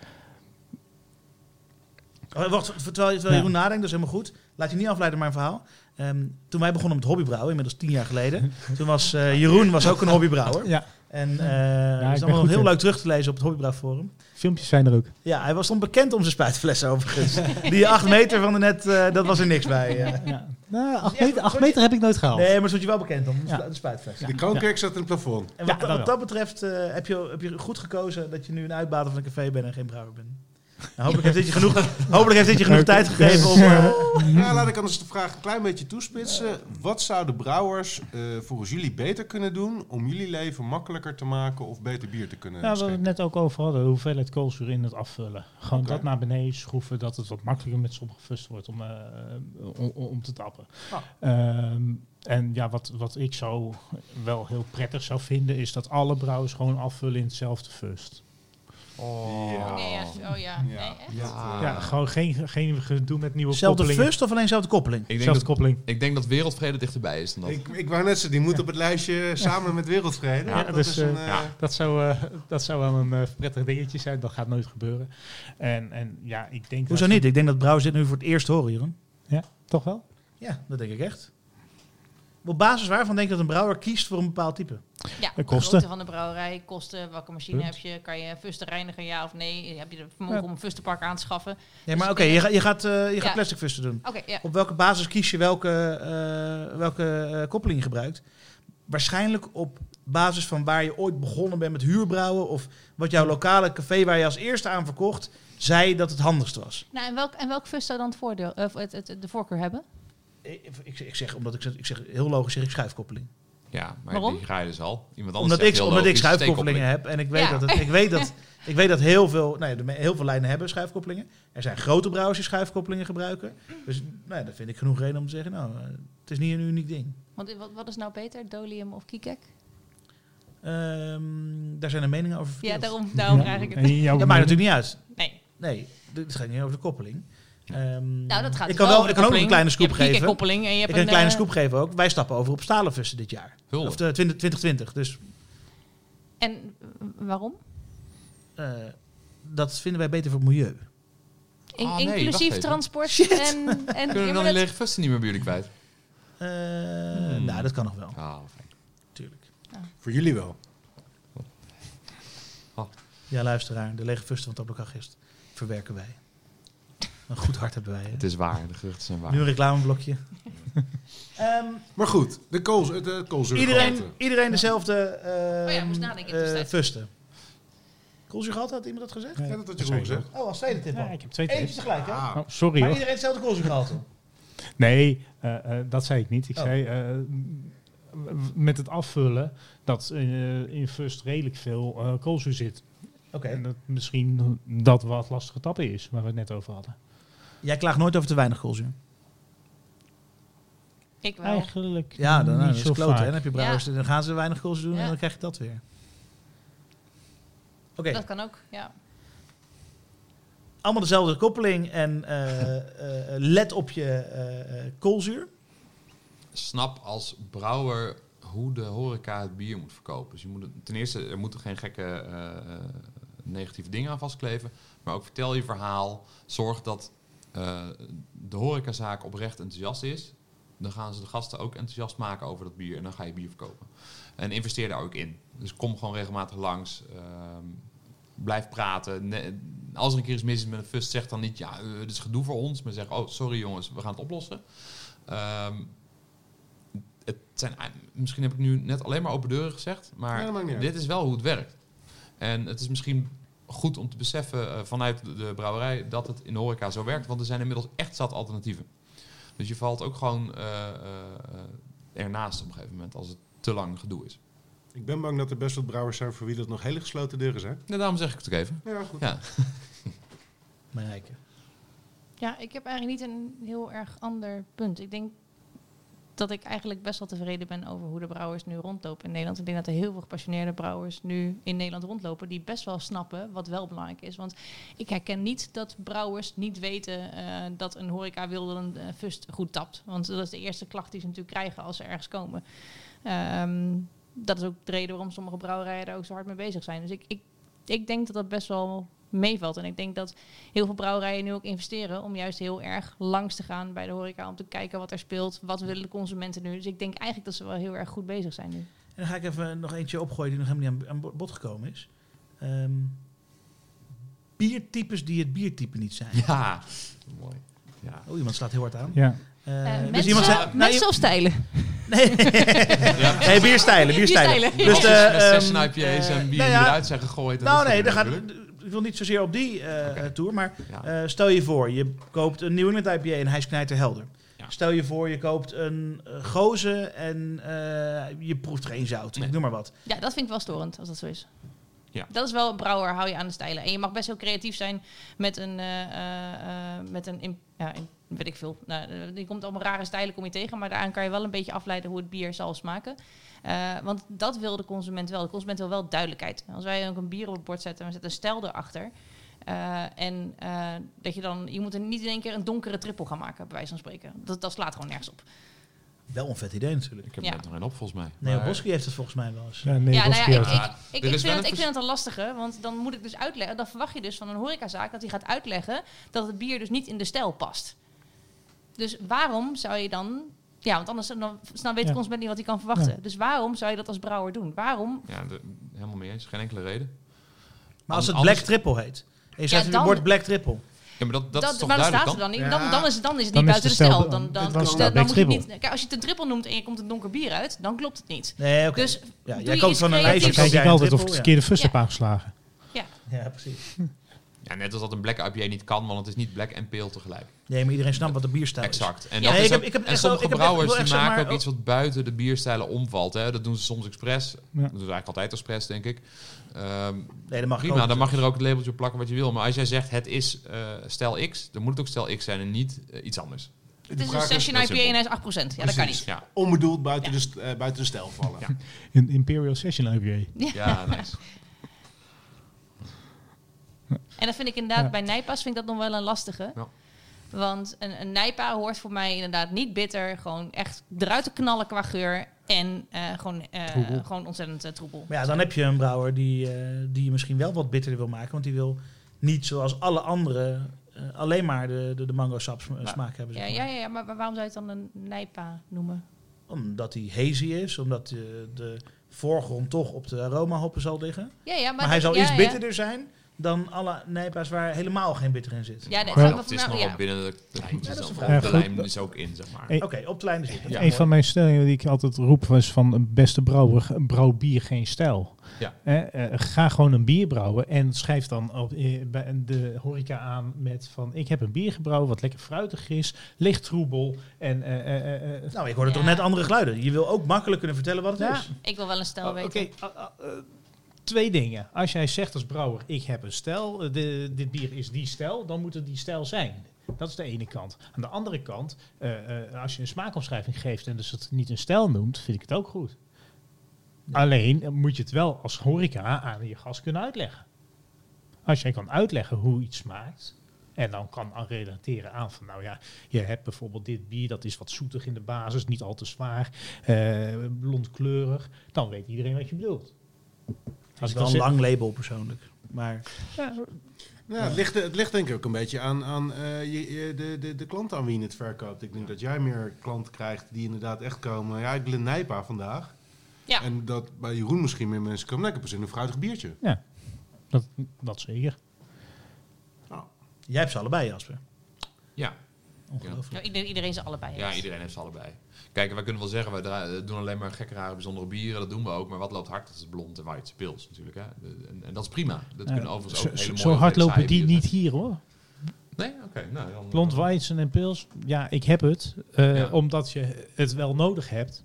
Oh, wacht, terwijl, Ja. Jeroen nadenkt, dat is helemaal goed. Laat je niet afleiden mijn verhaal. Ehm, toen wij begonnen met hobbybrouwen, inmiddels tien jaar geleden. *laughs* toen was eh, Jeroen was ook een hobbybrouwer. Ja, En eh dat is allemaal heel in. leuk terug te lezen op het hobbybrouwforum. filmpjes zijn er ook. Ja, hij was dan bekend om zijn spuitflessen overigens. *laughs* Die acht meter van de net, eh, dat was er niks bij. eh. Ja. Nou, acht, meter, acht meter heb ik nooit gehaald. Nee, maar stond je wel bekend om, de Ja. spu- de spuitfles. De kroonkurk staat in het plafond. En wat, dat wat wel. dat betreft eh, heb, je, heb je goed gekozen dat je nu een uitbater van een café bent en geen brouwer bent. Nou, hopelijk, heeft dit je genoeg, *laughs* hopelijk heeft dit je genoeg tijd gegeven om... eh, Ja, laat ik anders de vraag een klein beetje toespitsen. Wat zouden brouwers eh, volgens jullie beter kunnen doen om jullie leven makkelijker te maken of beter bier te kunnen Ja, waar we het net ook over hadden, de hoeveelheid koolzuur in het afvullen. Gewoon dat naar beneden schroeven, dat het wat makkelijker met sommige fust wordt om, eh, om, om te tappen. Ah. Ehm, en ja, wat, wat ik zo wel heel prettig zou vinden, is dat alle brouwers gewoon afvullen in hetzelfde fust. Oh. Ja. Nee. Oh ja. Nee, echt? Ja. Ja, gewoon geen, geen gedoe met nieuwe Zelfde koppelingen. fust of alleen zelfde koppeling? Ik denk, Zelfde dat, koppeling. ik denk dat wereldvrede dichterbij is dan dat. Ik, ik wou net zeggen, die moet op het lijstje samen met Wereldvrede. Ja, dat dus, is een, eh, eh, ja. Dat zou, eh, dat zou wel een prettig dingetje zijn. Dat gaat nooit gebeuren. En, en ja, ik denk Hoezo dat- niet? Ik denk dat brouwers dit nu voor het eerst horen, Jeroen. Ja, toch wel? Ja, dat denk ik echt. Op basis waarvan denk je dat een brouwer kiest voor een bepaald type? Ja, De de kosten. grootte van de brouwerij, kosten, welke machine Punt. heb je, kan je fusten reinigen, ja of nee? Heb je het vermogen Ja. om een fustenpark aan te schaffen? Nee, maar Dus oké, ik je, je gaat, eh, je gaat plastic fusten doen. Oké, ja. Op welke basis kies je welke, eh, welke eh, koppeling je gebruikt? Waarschijnlijk op basis van waar je ooit begonnen bent met huurbrouwen... of wat jouw lokale café waar je als eerste aan verkocht... zei dat het handigst was. Nou, en welk, en welk fust zou dan het voordeel, of het, het, de voorkeur hebben? Ik, ik, zeg, omdat ik, zeg- ik zeg heel logisch zeg ik schuifkoppeling. Ja, maar Waarom? die ga je dus al. Iemand anders Omdat ik, omdat ik schuifkoppelingen heb. En ik weet, Ja. dat, het, ik weet, dat, *laughs* ik weet dat heel veel, nou ja, heel veel lijnen hebben schuifkoppelingen. Er zijn grote brouwers die schuifkoppelingen gebruiken. Dus nou ja, dat vind ik genoeg reden om te zeggen, nou, eh, het is niet een uniek ding. Want wat, wat is nou beter, Dolium of Kikek? Ehm, daar zijn de meningen over Ja, daarom, daarom Ja. vraag ik het. jouw Dat maakt natuurlijk niet uit. Nee. Nee, dit gaat niet over de koppeling. Ehm, Nou, dat gaat ik kan, wel ik kan ook nog een koppeling. kleine Je scoop hebt geven. Kikek-koppeling en je Ik hebt kan een kleine eh, scoop geven ook. Wij stappen over op stalenfussen dit jaar. Hulde. Of de 20, 2020. Dus En waarom? eh, dat vinden wij beter voor het milieu. In- Ah, nee, inclusief transport en... en Kunnen we dan die dat- lege fusten niet meer bij jullie kwijt? Eh, Hmm. Nou, dat kan nog wel. Ah, fijn. Tuurlijk. Voor jullie wel. Ja, luisteraar, de lege fusten van Tablokagist verwerken wij. Een goed hart hebben wij. Hè? Het is waar, de geruchten zijn waar. Nu een reclameblokje. *laughs* Ehm, Maar goed, de, kool, de, de koolzuurgehalte. iedereen, iedereen dezelfde ehm Oh ja, ik moest nadenken eh, fusten. Koolzuurgehalte, had iemand dat gezegd? Ja, dat had je gewoon gezegd. Oh, als tweede tip Ja, al. ik heb twee Eentje tips. tegelijk, hè? Ah, Oh, sorry Maar hoor. iedereen hetzelfde koolzuurgehalte. Nee, eh, eh, dat zei ik niet. Ik Oh. zei eh, met het afvullen dat in Fust redelijk veel eh koolzuur zit. Oké. En dat misschien dat wat lastige tappen is, waar we het net over hadden. Jij klaagt nooit over te weinig koolzuur. Ik wel. Eigenlijk Ja, dan, nou, niet dat is zo kloten. hè. vaak. Dan heb je brouwers, Ja. dan gaan ze weinig koolzuur doen en Ja. dan krijg je dat weer. Oké, Dat kan ook, ja. allemaal dezelfde koppeling en eh, *laughs* eh, let op je eh, eh, koolzuur. Snap als brouwer hoe de horeca het bier moet verkopen. Dus je moet het, ten eerste, er moeten geen gekke eh, eh, negatieve dingen aan vastkleven. Maar ook vertel je verhaal. Zorg dat eh, de horecazaak oprecht enthousiast is. Dan gaan ze de gasten ook enthousiast maken over dat bier. En dan ga je bier verkopen. En investeer daar ook in. Dus kom gewoon regelmatig langs. ehm, blijf praten. Ne- als er een keer iets mis is met een fust, zeg dan niet... ja, eh, dit is gedoe voor ons. Maar zeg, oh, sorry jongens, we gaan het oplossen. Ehm, het zijn, misschien heb ik nu net alleen maar open deuren gezegd, maar Ja, dit is wel hoe het werkt. En het is misschien goed om te beseffen eh, vanuit de, brouwerij dat het in de horeca zo werkt, want er zijn inmiddels echt zat alternatieven. Dus je valt ook gewoon eh, eh, ernaast op een gegeven moment als het te lang gedoe is. Ik ben bang dat er best wat brouwers zijn voor wie dat nog hele gesloten deuren zijn. Nou, daarom zeg ik het ook even. Ja, goed. Ja. *laughs* Ja, ik heb eigenlijk niet een heel erg ander punt. Ik denk dat ik eigenlijk best wel tevreden ben over hoe de brouwers nu rondlopen in Nederland. Ik denk dat er heel veel gepassioneerde brouwers nu in Nederland rondlopen die best wel snappen wat wel belangrijk is. Want ik herken niet dat brouwers niet weten eh, dat een horeca wilde een uh, fust goed tapt. Want dat is de eerste klacht die ze natuurlijk krijgen als ze ergens komen. Ehm, dat is ook de reden waarom sommige brouwerijen daar ook zo hard mee bezig zijn. Dus ik, ik, ik denk dat dat best wel meevalt. En ik denk dat heel veel brouwerijen nu ook investeren om juist heel erg langs te gaan bij de horeca om te kijken wat er speelt, wat willen de consumenten nu. Dus ik denk eigenlijk dat ze wel heel erg goed bezig zijn nu. En dan ga ik even nog eentje opgooien die nog helemaal niet aan, bod gekomen is. Um, biertypes die het biertype niet zijn. Ja, mooi. Ja. Oh, iemand staat heel hard aan. Ja. Uh, uh, dus mensen, iemand zei, nou, mensen of stijlen? Nee, *laughs* ja. nee bierstijlen. bierstijlen. bierstijlen. Dus de um, session IPA's en bier nou ja, eruit zijn gegooid. Nou nee, daar gaat, ik wil niet zozeer op die uh, okay. tour, maar ja. uh, stel je voor, je koopt een New England IPA en hij is knijterhelder. Ja. Stel je voor, je koopt een uh, goze en je proeft geen zout. Nee. Ik noem maar wat. Ja, dat vind ik wel storend als dat zo is. Ja. Dat is wel een brouwer, hou je aan de stijlen. En je mag best heel creatief zijn met een, met een in, ja, in, weet ik veel. Nou, die komt allemaal rare stijlen kom je tegen, maar daaraan kan je wel een beetje afleiden hoe het bier zal smaken. Uh, want dat wil de consument wel. De consument wil wel duidelijkheid. Als wij ook een bier op het bord zetten en we zetten een stijl erachter. Uh, en uh, dat je dan, je moet er niet in één keer een donkere trippel gaan maken, bij wijze van spreken. Dat, dat slaat gewoon nergens op. Wel een vet idee natuurlijk. Ik heb ja. er nog een op volgens mij. Nee, maar... Boski heeft het volgens mij wel eens. Ja, nee, ja, nou ja, ik, ik, ik, ik, vind het, ik vind het een lastige, want dan moet ik dus uitleggen. Dan verwacht je dus van een horecazaak dat hij gaat uitleggen dat het bier dus niet in de stijl past. Dus waarom zou je dan ja, want anders dan, dan weet de consument niet wat hij kan verwachten. Ja. Dus waarom zou je dat als brouwer doen? Waarom? Ja, de, helemaal mee eens. Geen enkele reden. Maar als het Black Triple heet. En je zegt, ja, het wordt Black Triple. Ja, maar dat, dat, dat is toch maar dan duidelijk staat dan? er dan niet. Dan, dan, is, dan is het niet buiten de stijl. Dan, dan, dan, dan, dan moet je niet. Kijk, als je het een triple noemt en je komt een donker bier uit, dan klopt het niet. Nee, oké. Dus ja, jij koopt van een lijstje. Dan kijk ik altijd of ik het verkeerde fust heb aangeslagen. Ja. Ja, precies. Ja, net als dat een black IPA niet kan, want het is niet black en pale tegelijk. Nee, maar iedereen snapt wat de bierstijl is. Exact. En, Ja, dat ik is heb- ik heb en sommige brouwers die maken maar, ook iets wat buiten de bierstijlen omvalt. Hè. Dat doen ze soms expres. Dat doen ze eigenlijk altijd expres, denk ik. Ehm, Nee, dat mag prima, ook. dan mag je er ook het labeltje op plakken wat je wil. Maar als jij zegt het is eh stijl X, dan moet het ook stijl X zijn en niet eh, iets anders. Het is een is session IPA en hij is 8%. Ja, dat kan niet. Ja, Onbedoeld buiten, de, eh, buiten de stijl vallen. Ja. Een Imperial Session IPA. ja *laughs* nice. En dat vind ik inderdaad Ja. bij Nijpa's vind ik dat nog wel een lastige. Ja. Want een, een Nijpa hoort voor mij inderdaad niet bitter. Gewoon echt eruit te knallen qua geur. En eh, gewoon, eh, gewoon ontzettend eh, troebel. Maar ja, dan heb je een brouwer die, eh, die je misschien wel wat bitterder wil maken. Want die wil niet zoals alle anderen alleen maar de, de, de mango sap sma- smaak hebben. Ja, zeg ja, maar. ja, ja, maar waarom zou je het dan een Nijpa noemen? Omdat die hazy is, omdat de, de voorgrond toch op de aroma hoppen zal liggen. Ja, ja, maar, Maar, hij zal ja, iets ja. bitterder zijn dan alle nijpa's waar helemaal geen bitter in zit. Ja, de, Het is nog ja. wel binnen de dat is de Ja, goed. lijm is ook in, zeg maar. Oké, op de lijnen zitten. Ja. een van mijn stellingen die ik altijd roep was van een beste brouwer, brouw bier geen stijl. Ja. Eh, eh, ga gewoon een bier brouwen en schrijf dan op, eh, bij de horeca aan met van ik heb een bier gebrouwen wat lekker fruitig is, licht troebel en eh, eh, Nou, ik hoorde Ja. toch net andere geluiden. Je wil ook makkelijk kunnen vertellen wat het Ja. is. Ik wil wel een stel Oh, weten. Oké, ah, ah, twee dingen. Als jij zegt als brouwer, ik heb een stijl, eh, de, dit bier is die stijl, dan moet het die stijl zijn. Dat is de ene kant. Aan de andere kant, eh, eh, als je een smaakomschrijving geeft en dus het niet een stijl noemt, vind ik het ook goed. Alleen moet je het wel als horeca aan je gast kunnen uitleggen. Als jij kan uitleggen hoe iets smaakt, en dan kan relateren aan van, nou ja, je hebt bijvoorbeeld dit bier, dat is wat zoetig in de basis, niet al te zwaar, eh blondkleurig, dan weet iedereen wat je bedoelt. Als ik wel een lang label persoonlijk. Maar Ja, Ja, het, ligt, het ligt denk ik ook een beetje aan, aan eh, je, je- de, de, de klant aan wie je het verkoopt. Ik denk dat jij meer klanten krijgt die inderdaad echt komen. Ja, ik wil een Nijpa vandaag. Ja. En dat bij Jeroen misschien meer mensen komen. Lekker pas in een fruitig biertje. dat, dat zeker. jij hebt ze allebei, Jasper. Ja. Ongelooflijk. Ja, iedereen, iedereen ze allebei. Ja, iedereen heeft ze allebei. Kijk, wij kunnen wel zeggen, wij dra- doen alleen maar gekke, rare, bijzondere bieren. Dat doen we ook. Maar wat loopt hard? Dat is blond en white pils natuurlijk. Hè? En, en dat is prima. Dat kunnen overigens zo, ook hele mooie zo hard lopen die niet hier hoor. Nee? Oké. nou, dan, Blond, Weizen en pils, ja, ik heb het. eh, Ja. Omdat je het wel nodig hebt.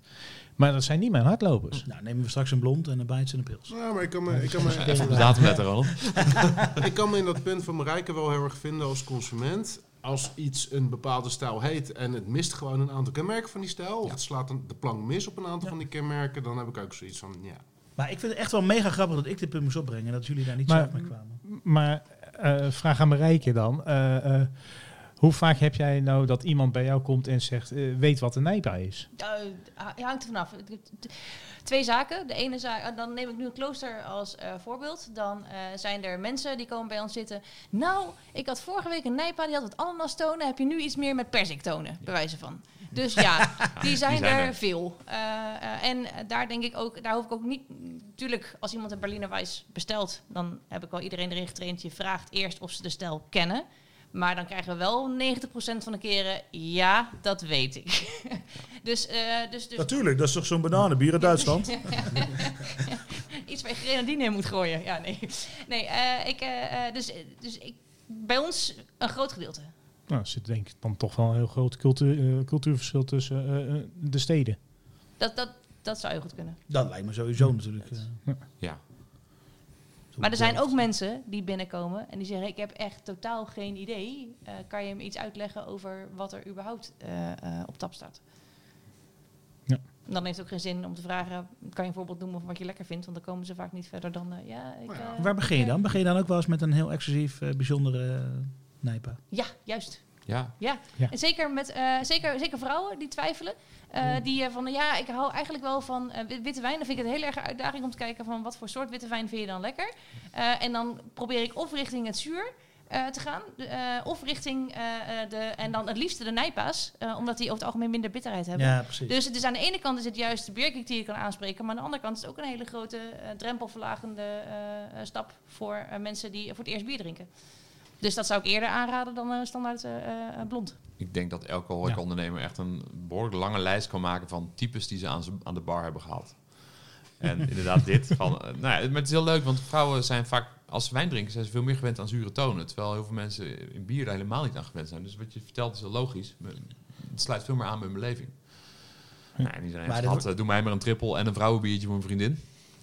Maar dat zijn niet mijn hardlopers. *laughs* Nou, nemen we straks een blond en een bites en een pils. Ja, maar ik kan me, ik kan me, *laughs* Even de datum *laughs* ik kan me in dat punt van Marijke wel heel erg vinden als consument. Als iets een bepaalde stijl heet en het mist gewoon een aantal kenmerken van die stijl, of het slaat een, de plank mis op een aantal van die kenmerken, dan heb ik ook zoiets van, ja. Maar ik vind het echt wel mega grappig dat ik dit punt moest opbrengen en dat jullie daar niet Maar- zelf mee kwamen. Maar eh, vraag aan Marijke dan. Eh, eh, hoe vaak heb jij nou dat iemand bij jou komt en zegt, eh, weet wat een nijpa is? Uh, hangt er vanaf. Twee zaken. De ene zaak, eh, dan neem ik nu een klooster als eh, voorbeeld. Dan eh, zijn er mensen die komen bij ons zitten. Nou, ik had vorige week een nijpa, die had wat ananas tonen. Heb je nu iets meer met perzik tonen, bij wijze van. *laughs* Dus ja, die zijn, zijn er, er. veel. Eh, eh, en daar denk ik ook, daar hoef ik ook niet. Natuurlijk, als iemand een Berliner Weiss bestelt, dan heb ik wel iedereen erin getraind. Je vraagt eerst of ze de stijl kennen. Maar dan krijgen we wel 90% van de keren, ja, dat weet ik. *laughs* dus, eh, dus, dus Natuurlijk, dat is toch zo'n bananenbier uit Duitsland? *laughs* Iets waar je grenadine in moet gooien. Ja, nee. Nee, eh, ik, eh, dus, dus ik, bij ons een groot gedeelte. Nou, er zit denk ik dan toch wel een heel groot cultuur, cultuurverschil tussen de steden. Dat, dat, dat zou je goed kunnen. Dat lijkt me sowieso natuurlijk. Ja. Maar er zijn ook mensen die binnenkomen en die zeggen: Ik heb echt totaal geen idee. Eh, kan je me iets uitleggen over wat er überhaupt eh, eh, op tap staat? Ja. Dan heeft het ook geen zin om te vragen: Kan je een voorbeeld noemen van wat je lekker vindt? Want dan komen ze vaak niet verder dan: eh, Ja, ik. Nou eh, Waar begin je dan? Begin je dan ook wel eens met een heel exclusief, bijzondere uh, nijpa? Ja, juist. Ja. Ja, Ja. en zeker, met, eh, zeker, zeker vrouwen die twijfelen. eh, Die eh, van, ja, ik hou eigenlijk wel van eh, wit- witte wijn. Dan vind ik het een heel erg een uitdaging om te kijken van wat voor soort witte wijn vind je dan lekker. Eh, en dan probeer ik of richting het zuur eh, te gaan, de, eh, of richting eh, eh, de, en dan het liefste de nijpa's, eh, omdat die over het algemeen minder bitterheid hebben. Ja, precies. Dus het is aan de ene kant is het juist de bierkick die je kan aanspreken, maar aan de andere kant is het ook een hele grote drempelverlagende stap voor eh, mensen die voor het eerst bier drinken. Dus dat zou ik eerder aanraden dan eh, standaard eh, eh, blond. Ik denk dat elke Ja. ondernemer echt een behoorlijk lange lijst kan maken van types die ze aan, ze- aan de bar hebben gehad. *laughs* En inderdaad dit. Van, nou ja, maar het is heel leuk, want vrouwen zijn vaak, als ze wijn drinken, zijn ze veel meer gewend aan zure tonen. Terwijl heel veel mensen in bier daar helemaal niet aan gewend zijn. Dus wat je vertelt is heel logisch. Het sluit veel meer aan bij mijn beleving. Nou, Maar gehad, eh, doe mij maar een trippel en een vrouwenbiertje voor mijn vriendin.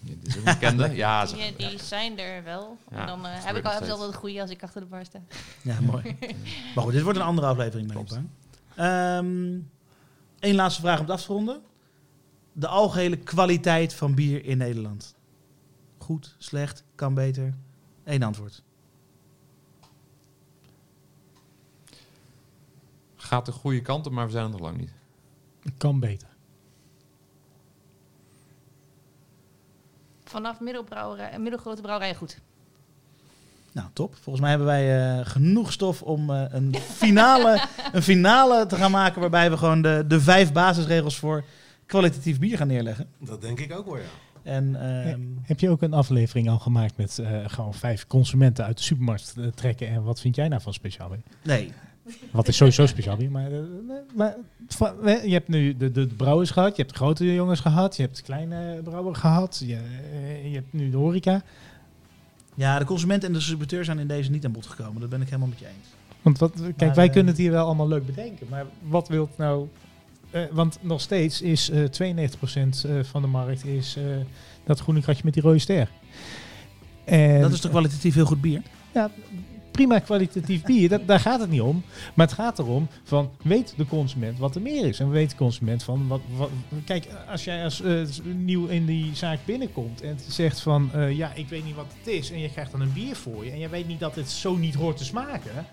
Ja, dit is ook een bekende. Ja, *laughs* zeg- Die, die zijn er wel. Ja, en dan eh, heb ik al, hebben ze steeds. altijd een goede als ik achter de bar sta. Ja, mooi. *laughs* maar goed, dit wordt een andere aflevering, bang. Ehm, Eén laatste vraag om het af te ronden. De algehele kwaliteit van bier in Nederland. Goed, slecht, kan beter. Eén antwoord. gaat de goede kant op, maar we zijn er nog lang niet. Kan beter. Vanaf middelbrouwerij, middelgrote brouwerij goed. Nou, top. Volgens mij hebben wij eh, genoeg stof om eh, een, finale, *laughs* een finale te gaan maken... waarbij we gewoon de, de vijf basisregels voor kwalitatief bier gaan neerleggen. Dat denk ik ook wel, ja. En ehm, Heb je ook een aflevering al gemaakt met eh, gewoon vijf consumenten uit de supermarkt trekken? En wat vind jij nou van speciaal bier? nee, Wat is sowieso speciaal maar, eh, maar je hebt nu de, de, de brouwers gehad, je hebt de grote jongens gehad, je hebt de kleine brouwer gehad, je, eh, je hebt nu de horeca. ja, de consument en de distributeur zijn in deze niet aan bod gekomen. Dat ben ik helemaal met je eens. Want wat, kijk, Maar, wij eh, kunnen het hier wel allemaal leuk bedenken, maar wat wilt nou... want nog steeds is eh 92% eh, van de markt is dat groene kratje met die rode ster. En, dat is toch kwalitatief heel goed bier? Ja, prima kwalitatief bier, dat, daar gaat het niet om. Maar het gaat erom van, weet de consument wat er meer is? En weet de consument van, wat, wat kijk, als jij als eh, nieuw in die zaak binnenkomt en zegt van, eh, ja, ik weet niet wat het is. En je krijgt dan een bier voor je en je weet niet dat het zo niet hoort te smaken.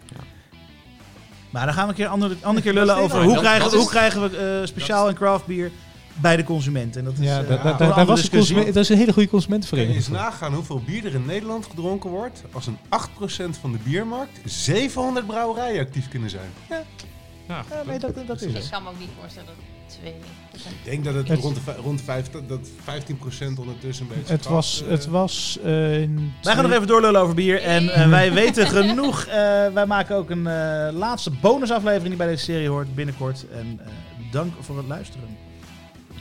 Maar dan gaan we een keer andere, andere keer lullen over hoe, krijgen, hoe krijgen we eh, speciaal en craft bier bij de consument. En dat is, Ja, eh, da- da- een da- andere daar was consument, dat is een hele goede Kun je consumentenvereniging. eens nagaan hoeveel bier er in Nederland gedronken wordt als een 8% van de biermarkt 700 brouwerijen actief kunnen zijn. Ja, Ja, nee, dat, dat is Ik kan me ook niet voorstellen dat 92% Ik denk dat het, Het- rond, de, rond vijf, dat 15% ondertussen een beetje... Het was, gas, het eh, was eh, in Wij gaan nog twee- even doorlullen over bier. En eh, wij weten *laughs* genoeg. Eh, wij maken ook een eh, laatste bonusaflevering die bij deze serie hoort binnenkort. En eh, dank voor het luisteren.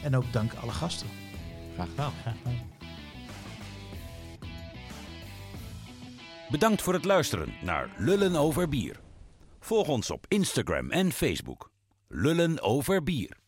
En ook dank alle gasten. graag gedaan. Bedankt voor het luisteren naar Lullen over Bier. Volg ons op Instagram en Facebook. Lullen over Bier.